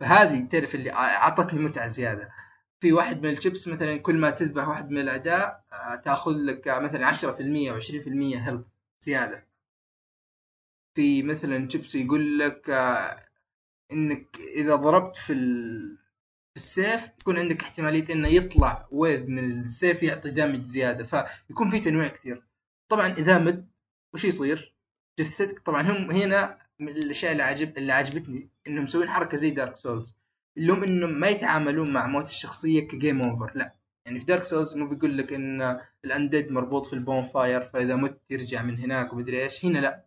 فهذه تعرف اللي أعطتني متعة زيادة. في واحد من الشيبس مثلا كل ما تذبح واحد من الاعداء آه، تأخذ لك آه، مثلا 10% و20% health زيادة. في مثلا شيبس يقول لك آه، إنك إذا ضربت في ال... في السيف يكون عندك احتمالية إنه يطلع wave من السيف يعطي damage زيادة فيكون في تنويع كثير. طبعا إذا مت وش يصير؟ جثتك طبعا هم هنا من الأشياء اللي عجب اللي عجبتني إنهم مسوين حركة زي Dark Souls اللي هم انهم ما يتعاملون مع موت الشخصية ك game over لا. يعني في Dark Souls مو بيقول لك إن ال undead مربوط في ال bonfire فإذا مت يرجع من هناك ومدري إيش. هنا لا.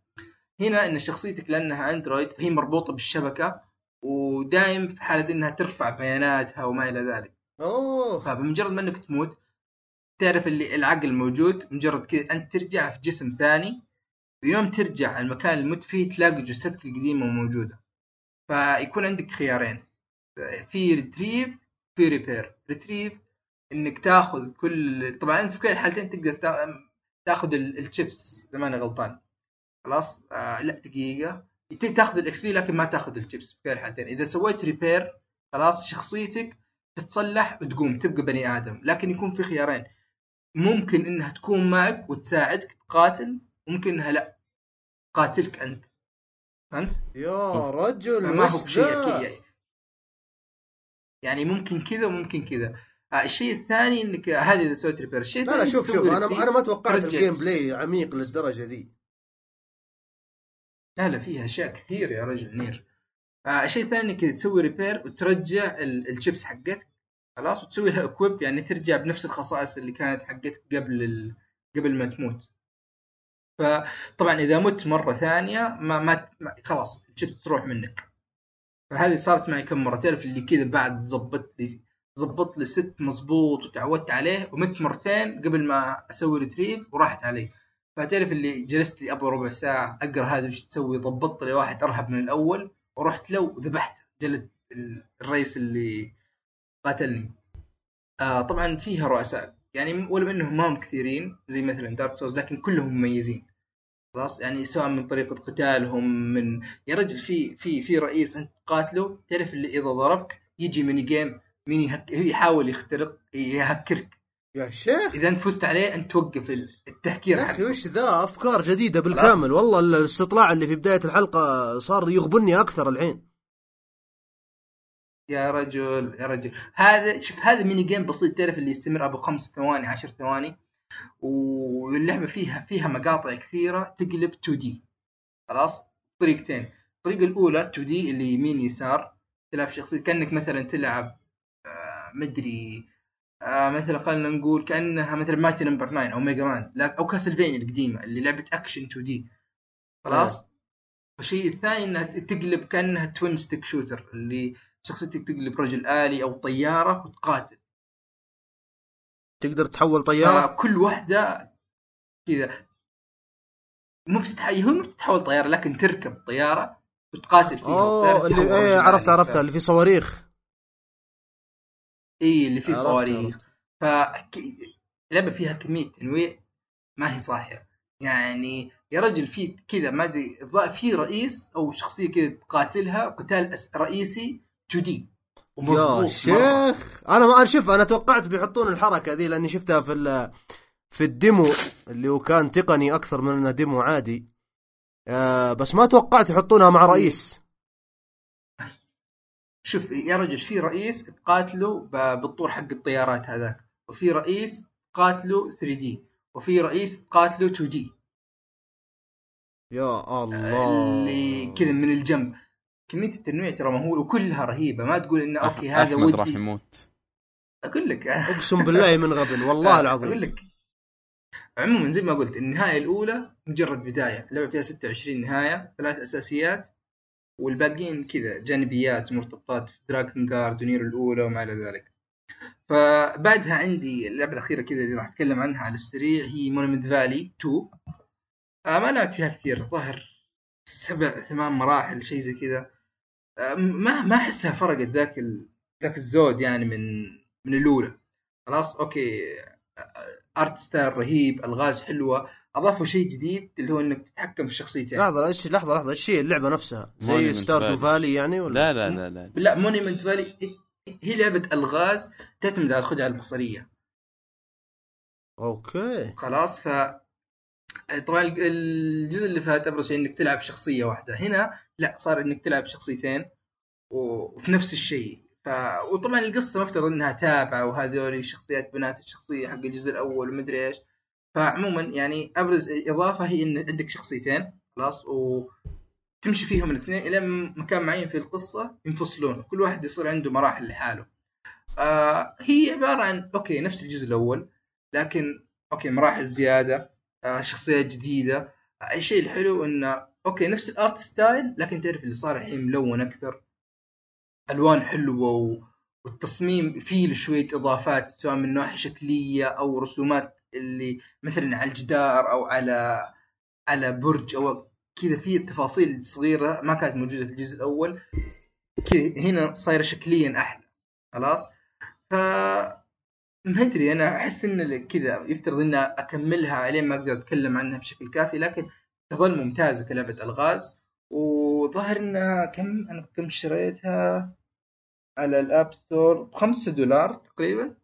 هنا إن شخصيتك لأنها android فهي مربوطة بالشبكة ودائم في حالة إنها ترفع بياناتها وما إلى ذلك. أوه. فبمجرد ما إنك تموت تعرف اللي العقل موجود مجرد كذا أنت ترجع في جسم ثاني ويوم ترجع المكان اللي مت فيه تلاقي جثتك القديمة موجودة. فيكون عندك خيارين. في retrieve في repair retrieve إنك تاخذ كل طبعا انت في كل الحالتين تقدر تا- تاخذ ال- الشيبس إذا ماني غلطان. خلاص؟ آه لا دقيقة. تاخذ ال XP لكن ما تاخذ الشيبس في كل الحالتين. إذا سويت repair خلاص شخصيتك تتصلح وتقوم تبقى بني آدم. لكن يكون في خيارين. ممكن إنها تكون معك وتساعدك تقاتل وممكن إنها لا. تقاتلك أنت. فهمت؟ يا رجل ما هو؟ أكيد. يعني ممكن كذا وممكن كذا آه الشيء الثاني إنك هذه إذا سويت repair الشيء لا لا الثاني شوف شوف أنا. أنا ما توقعت ال game. play عميق للدرجة ذي لا لا فيها أشياء كثير يا رجل Nier آه الشيء الثاني إنك تسوي repair وترجع ال- الشيبس حقتك خلاص وتسوي لها equip يعني ترجع بنفس الخصائص اللي كانت حقتك قبل ال... قبل ما تموت فطبعا إذا مت مرة ثانية ما, ما, ما خلاص الشيبس تروح منك فهذه صارت معي كم مرة. تعرف اللي كذا بعد ظبطت لي ظبط لي set مظبوط وتعودت عليه ومت مرتين قبل ما أسوي retrieve وراحت علي. فتعرف اللي جلست لي أبو ربع ساعة أقرأ هذا وش تسوي ضبطت لي واحد أرهب من الأول ورحت له وذبحته. جلد الرئيس اللي قاتلني. آه طبعا فيها رؤساء. يعني ولو انهم ما هم كثيرين زي مثلا Dark Souls لكن كلهم مميزين. خلاص؟ يعني سواء من طريقه قتالهم من يا رجل في في في رئيس انت تقاتله تعرف اللي إذا ضربك يجي mini game مين يهك... يحاول يخترق يهكرك. يا شيخ! إذا أنت فزت عليه أنت توقف التهكير حقه. وش ذا؟ أفكار جديدة بالكامل. والله الاستطلاع اللي في بداية الحلقة صار يغبني أكثر الحين. يا رجل يا رجل. هذا شوف هذا mini game بسيط. تعرف اللي يستمر أبو خمس ثواني عشر ثواني؟ واللعبة فيها فيها مقاطع كثيرة تقلب 2 D خلاص؟ طريقتين. الطريقة الأولى 2 D اللي يمين يسار تلعب شخصية كأنك مثلا تلعب آه مدري آه مثلا خلينا نقول كأنها مثلا Mighty Number 9 أو Mega Man أو Castlevania القديمة اللي لعبة أكشن 2 D خلاص؟ والشيء الثاني إنها تقلب كأنها twin stick shooter اللي شخصيتك تقلب رجل آلي أو طيارة وتقاتل. تقدر تحول طيارة؟ كل واحدة كذا. مو بتتحول هو مو بتتحول طيارة لكن تركب طيارة وتقاتل فيها أوه اللي إيه عرفت عرفتها اللي في صواريخ. إي اللي فيه صواريخ. ف لعبة فيها كمية تنويع ما هي صاحية. يعني يا رجل في كذا ما أدري في رئيس أو شخصية كذا تقاتلها قتال رئيسي 2 دي. يا شيخ أنا ما شوف أنا توقعت بيحطون الحركة ذي لأني شفتها في في الديمو اللي هو كان تقني أكثر من إنه ديمو عادي. آه بس ما توقعت يحطونها مع رئيس. شوف يا رجل في رئيس تقاتله بالطور حق الطيارات هذاك وفي رئيس تقاتله 3 دي وفي رئيس تقاتله 2 دي يا الله. اللي كذا من الجنب. كمية التنويع ترى مهول وكلها رهيبة. ما تقول انه أوكي هذا ودي. راح يموت. أقول لك. أقسم بالله من غبن والله العظيم. أقول لك. عموما زي ما قلت النهاية الأولى مجرد بداية. اللعبه فيها 26 نهاية ثلاث أساسيات والباقيين كذا جانبيات مرتبطات في Drakengard و Nier الأولى وما إلى ذلك. فبعدها عندي اللعبة الأخيرة كذا اللي راح أتكلم عنها على السريع هي Monument Valley 2 آه ما لعبت فيها كثير ظهر سبع ثمان مراحل شيء زي كذا. ما ما أحسها فرقت ذاك ال... ذاك الزود يعني من من الأولى. خلاص okay art style رهيب ألغاز حلوة أضافوا شيء جديد اللي هو إنك تتحكم في الشخصيتين لحظة إيش لحظة لحظة إيش هي اللعبة نفسها؟ زي Stardew Valley يعني ولا؟ لا لا لا لا, لا Monument Valley هي لعبة ألغاز تعتمد على الخدعه البصرية. okay. خلاص ف طبعا الجزء اللي فات ابرز شيء إنك تلعب شخصية واحدة. هنا لا صار إنك تلعب شخصيتين وفي نفس الشيء. ف... وطبعا القصة مفترض إنها تابعة وهذول شخصيات بنات الشخصية حق الجزء الأول ومدري إيش. فعموما يعني أبرز إضافة هي إن عندك شخصيتين خلاص وتمشي فيهم الاثنين إلى مكان معين في القصة ينفصلون. كل واحد يصير عنده مراحل لحاله. آه هي عبارة عن okay نفس الجزء الأول لكن okay مراحل زيادة. آه شخصيات جديدة. الشيء الحلو انه okay نفس ال art style لكن تعرف اللي صار الحين ملون أكثر. ألوان حلوة و... والتصميم فيه شوية إضافات سواء من ناحيه شكلية أو رسومات اللي مثلا على الجدار أو على على برج أو كذا في تفاصيل صغيرة ما كانت موجودة في الجزء الأول. كذا هنا صايرة شكليا أحلى. خلاص؟ ف ما أدري أنا أحس إن كذا يفترض ان أكملها علين ما أقدر أتكلم عنها بشكل كافي لكن تظل ممتازة كلعبة ألغاز. وظهر إنها كم؟ أنا كم اشتريتها على ال App Store بخمسة دولار تقريبا.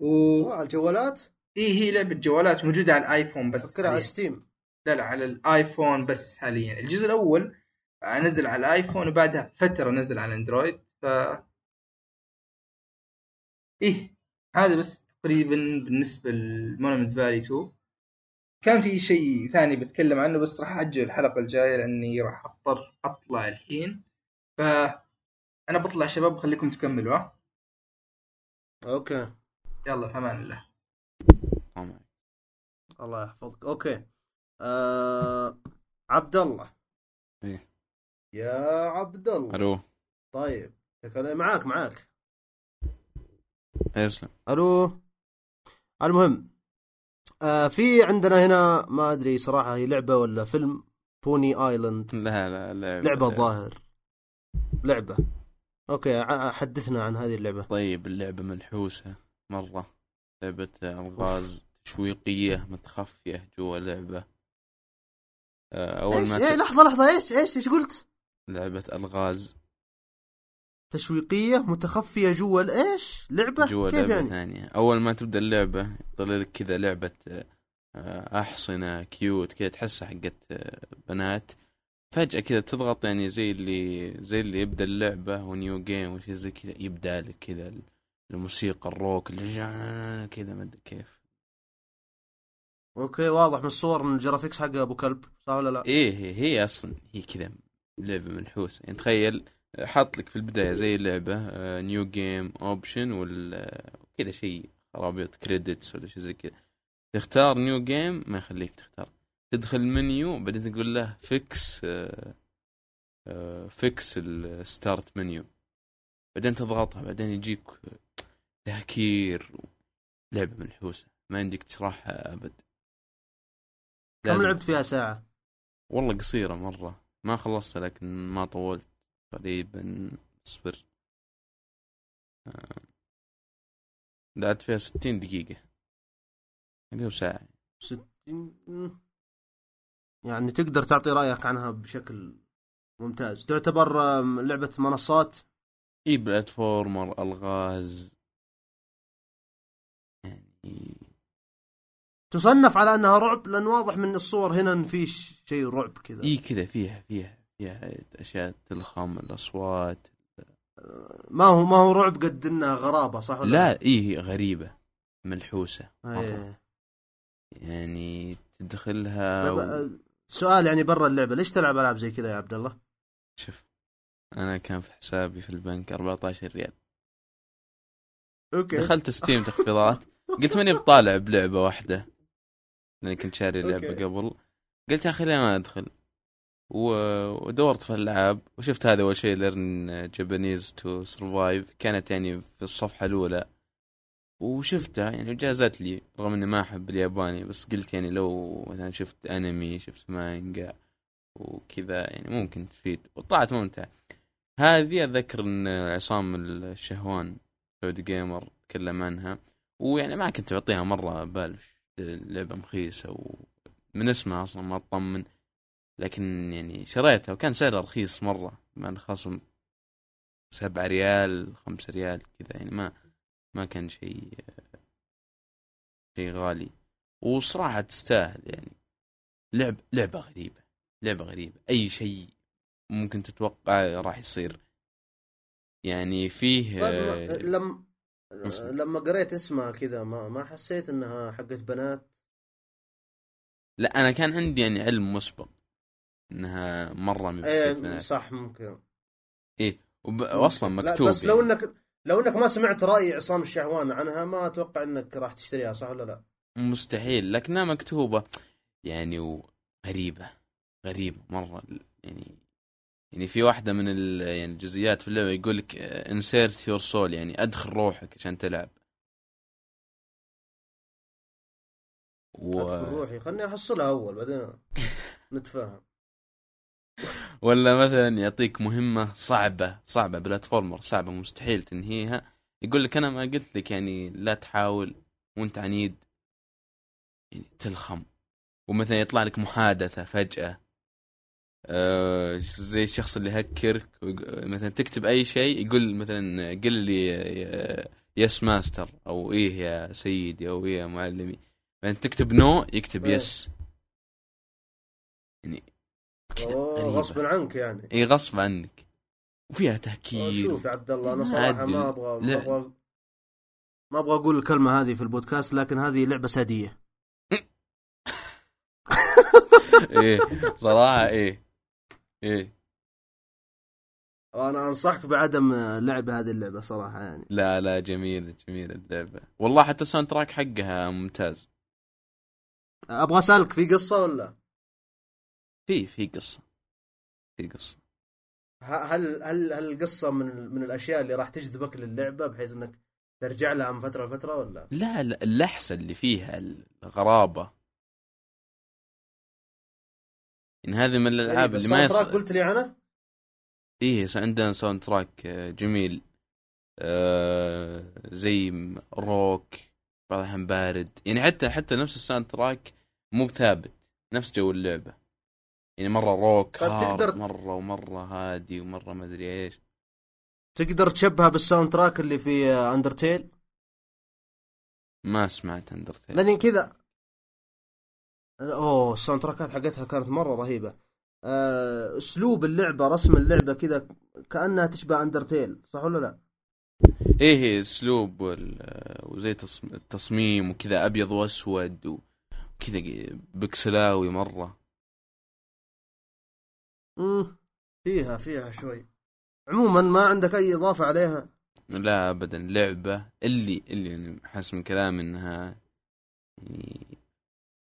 و على الجوالات؟ اي هي لعبة جوالات موجودة على الآيفون بس فكرة على Steam. لا لا على الآيفون بس حاليا. الجزء الأول نزل على الآيفون وبعدها فترة نزل على أندرويد ف إيه. هذا بس تقريبا بالنسبة ل Monument Valley 2 كان في شيء ثاني بتكلم عنه بس راح أجل الحلقة الجاية لأني راح أضطر أطلع الحين. ف أنا بطلع شباب خليكم تكملوا ها؟ okay. يلا في أمان الله. الله يحفظك. okay. آه... عبد الله إيه. يا عبد الله ألو. طيب معاك معاك. يسلم. ألو؟ المهم آه في عندنا هنا ما أدري صراحة هي لعبة ولا فيلم؟ Pony Island. لا لا لعبة لعبة الظاهر. لعبة. okay حدثنا عن هذه اللعبة. طيب اللعبة منحوسة مرة. لعبة ألغاز تشويقية متخفية جوا لعبة. آه، أول إيش؟ ما إيه ت... لحظة لحظة إيش؟ إيش؟ إيش قلت؟ لعبة ألغاز تشويقية متخفية جوا ال- إيش لعبة؟ جوا كيف لعبة يعني؟ ثانية. أول ما تبدأ اللعبة يطلع لك كذا لعبة آه، أحصنة cute كذا تحسها حقت آه، بنات. فجأة كذا تضغط يعني زي اللي زي اللي يبدأ اللعبة و new game وشي زي كذا يبدأ لك كذا الموسيقى الروك اللي كذا ما أدري كيف. okay واضح من الصور من ال graphics حق أبو كلب صح ولا لا؟ إيه هي, هي أصلا هي كذا لعبة منحوسه يعني تخيل حاط لك في البداية زي اللعبة new game option وكذا شيء خرابيط credits ولا شيء زي كذا. تختار new game ما يخليك تختار. تدخل منيو بعدين تقول له fix fix ال start menu بعدين تضغطها بعدين يجيك تهكير. لعبة منحوسه ما عندك تشرحها أبد. كم لعبت فيها ساعة؟ والله قصيرة مرة. ما خلصت لكن ما طولت. تقريبا اصبر آه، قعدت فيها ستين دقيقة. حقه ساعة. 60 يعني تقدر تعطي رأيك عنها بشكل ممتاز. تعتبر آم، لعبة منصات؟ إي بلاتفورمر ألغاز. يعني تصنف على أنها رعب لأن واضح من الصور هنا إن في شيء رعب كذا. إي كذا فيها فيها. فيها أشياء تلخم الأصوات. ما هو ما هو رعب قد إنها غرابة صح ولا لا اي هي غريبة ملحوسة. مرة. إيه. يعني تدخلها طيب و... آه، سؤال يعني برا اللعبة ليش تلعب ألعاب زي كذا يا عبد الله؟ شوف أنا كان في حسابي في البنك 14 ريال. okay. دخلت Steam تخفيضات. قلت ماني بطالع بلعبة واحدة. لأني كنت شاري لعبه. قبل. قلت يا أخي ليه ما أدخل؟ ودورت في الألعاب وشفت هذا أول شيء Learn Japanese to Survive كانت يعني في الصفحة الأولى. وشفتها يعني جازت لي رغم إني ما أحب الياباني بس قلت يعني لو مثلا شفت أنمي شفت مانجا وكذا يعني ممكن تفيد. وطلعت ممتع. هذه أتذكر إن عصام الشهوان سعودي جيمر تكلم عنها. ويعني ما كنت بعطيها مرة بال لعبة مخيسة ومن اسمها أصلا ما أطمن. لكن يعني شريتها وكان سعرها رخيص مرة مع الخصم سبعة ريال خمسة ريال كذا يعني ما ما كان شيء شيء غالي. وصراحة تستاهل يعني. لعب لعبة غريبة لعبة غريبة. أي شيء ممكن تتوقع راح يصير. يعني فيه طيب آه، ما- لم اسمع. لما قريت اسمها كذا ما ما حسيت إنها حقت بنات؟ لا أنا كان عندي يعني علم مسبق. إنها مرة من إيه. صح ممكن وب... واصلا لا مكتوب بس لو يعني. انك لو إنك ما سمعت رأي عصام الشهوان عنها ما أتوقع إنك راح تشتريها صح ولا لا؟ مستحيل لكنها مكتوبة يعني وغريبة غريبة مرة يعني يعني في واحدة من ال... يعني الجزئيات في اللعبة يقول لك انسيرت يور سول يعني أدخل روحك عشان تلعب و... أذكر روحي خلني أحصلها أول بعدين نتفاهم ولا مثلا يعطيك مهمة صعبة صعبة بلاتفورمر صعبة مستحيل تنهيها. يقول لك أنا ما قلت لك يعني لا تحاول وأنت عنيد. يعني تلخم. ومثلا يطلع لك محادثة فجأة. آه زي الشخص اللي هكرك مثلا تكتب أي شيء يقول مثلا قل لي yes master أو إيه يا سيدي أو إيه يا معلمي. بعدين تكتب no يكتب إيه. yes. يعني. غصبا عنك يعني. إي غصب عنك. وفيها تهكير شوف يا عبد الله أنا صراحة. ما أبغى ما. أبغى ما أبغى أقول الكلمة هذه في البودكاست لكن هذه لعبة سادية. إيه صراحة إيه إيه وأنا أنصحك بعدم لعب هذه اللعبة صراحة يعني. لا لا جميلة جميلة اللعبة. والله حتى الساوند تراك حقها ممتاز. أبغى أسألك في قصة ولا؟ في في قصة في قصة هل هل هل القصة من من الأشياء اللي راح تجذبك للعبة بحيث إنك ترجع لها من فترة لفترة ولا؟ لا لا، اللحسة اللي فيها الغرابة إن هذه من الألعاب غريب. اللي ما يص... قلت لي عنه؟ إيه عندنا soundtrack آه، جميل آه زي روك بعض الأحيان بارد يعني حتى حتى نفس ال soundtrack مو بثابت نفس جو اللعبة يعني مرة روك طيب hard تقدر- مرة ومرة هادي ومرة ما أدري إيش. تقدر تشبهها بال soundtrack اللي في Undertale ما سمعت Undertale لاني كذا. أوه ال soundtrack ات حقتها كانت مرة رهيبة. آه، أسلوب اللعبة رسم اللعبة كذا كأنها تشبه Undertale صح ولا لا؟ إيه هي أسلوب وزي تصم- التصميم وكذا أبيض وأسود وكذا بكسلاوي مرة. فيها فيها شوي. عموما ما عندك أي إضافة عليها؟ لا ابدا. لعبة اللي اللي يعني حاسس من كلام إنها يعني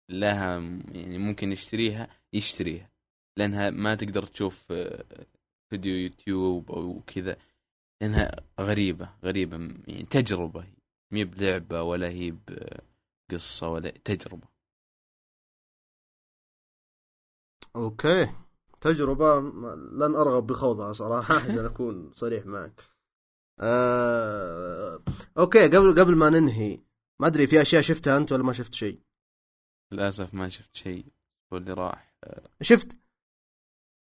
لها يعني ممكن يشتريها يشتريها. لأنها ما تقدر تشوف آه، فيديو يوتيوب أو كذا. لأنها غريبة غريبة. يعني تجربة. مي بلعبة ولا هي بقصة ولا تجربة. okay. تجربة ما- لن أرغب بخوضها صراحة عشان أكون صريح معك. آه... أوكي قبل قبل ما ننهي ما أدري في أشياء شفتها أنت ولا ما شفت شيء؟ للأسف ما شفت شيء. واللي راح. شفت؟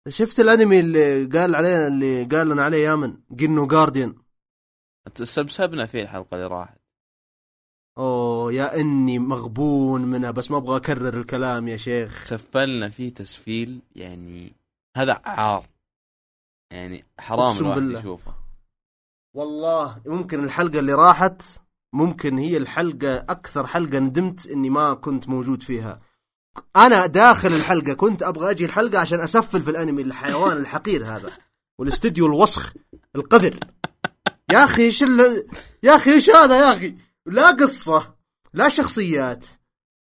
شفت الأنمي اللي قال عليه اللي قال لنا عليه يامن جنو جارديان سبسبنا فيه الحلقة اللي راحت. أوه يا إني مغبون منها بس ما أبغى أكرر الكلام يا شيخ. سفلنا فيه تسفيل يعني هذا عار. يعني حرام الواحد بالله. يشوفه. والله ممكن الحلقة اللي راحت ممكن هي الحلقة أكثر حلقة ندمت إني ما كنت موجود فيها. أنا داخل الحلقة كنت أبغى أجي الحلقة عشان أسفل في الأنمي الحيوان الحقير هذا والاستديو الوسخ القذر. يا أخي إيش ال... يا أخي إيش هذا يا أخي؟ لا قصة لا شخصيات.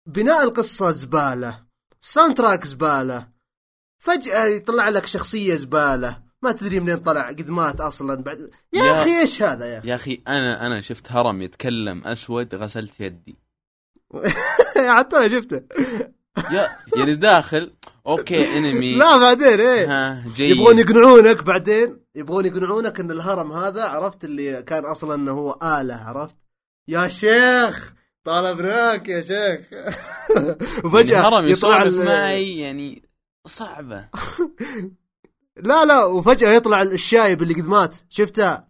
بناء القصة زبالة soundtrack زبالة. فجأة يطلع لك شخصية زبالة. ما تدري منين طلع قد مات أصلا بعد. يا, يا- أخي إيش هذا يا أخي؟ يا أخي أنا أنا شفت هرم يتكلم أسود غسلت يدي. حتى أنا شفته. يا يعني داخل okay انمي لا بعدين إيه. جيد. يبغون يقنعونك بعدين. يبغون يقنعونك إن الهرم هذا عرفت اللي كان أصلا إنه هو آلة عرفت؟ يا شيخ طالبناك يا شيخ. وفجأة الهرم يطلع معي يعني صعبة. لا لا وفجأة يطلع الشايب اللي قد مات. شفتها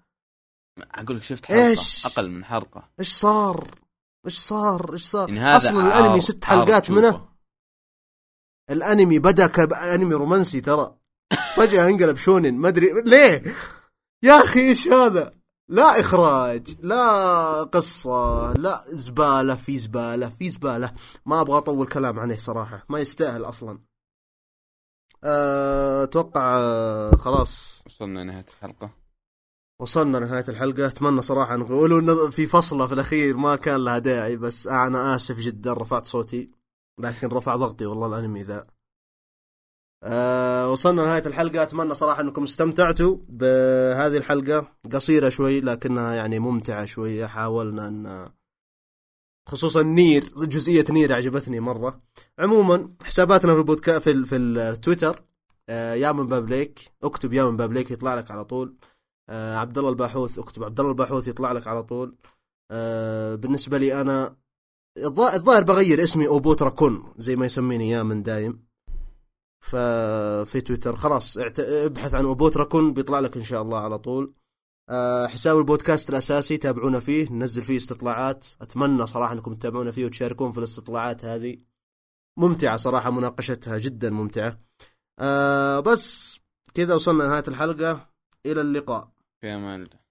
أقول لك شفت حلقه إيش؟ أقل من حلقه إيش صار؟ إيش صار؟ إيش صار؟ يعني هذا أصلا عار- الانمي ست عار حلقات تشوفه. منه. الأنمي بدأ كأنمي رومانسي ترى. فجأة انقلب شونن ما أدري ليه؟ يا أخي إيش هذا؟ لا إخراج لا قصة لا زبالة في زبالة في زبالة. ما أبغى أطول كلام عليه صراحة. ما يستاهل أصلا. أتوقع أه، خلاص. وصلنا نهاية الحلقة. وصلنا لنهاية الحلقة. أتمنى صراحة نقول إنه في فصلة في الأخير ما كان لها داعي بس أنا آسف جدا رفعت صوتي. لكن رفع ضغطي والله الأنمي ذا أه وصلنا لنهاية الحلقة. أتمنى صراحة أنكم استمتعتوا بهذه الحلقة. قصيرة شوي لكنها يعني ممتعة شوية حاولنا أن خصوصا نير جزئية نير عجبتني مرة. عموما حساباتنا في البودكاست في, في التويتر أه يا من بابليك اكتب يا من بابليك يطلع لك على طول. آه عبد الله الباحوث اكتب عبد الله الباحوث يطلع لك على طول. آه بالنسبة لي أنا الظا- الظاهر بغير اسمي اوبوترا كون زي ما يسميني يا من دايم. ففي تويتر خلاص ابحث عن اوبوترا كون بيطلع لك إن شاء الله على طول. آه حساب البودكاست الأساسي تابعونا فيه ننزل فيه استطلاعات. أتمنى صراحة أنكم تتابعونا فيه وتشاركون في الاستطلاعات هذه. ممتعة صراحة مناقشتها جدا ممتعة. آه بس كذا وصلنا لنهاية الحلقة. إلى اللقاء. في أمان الله.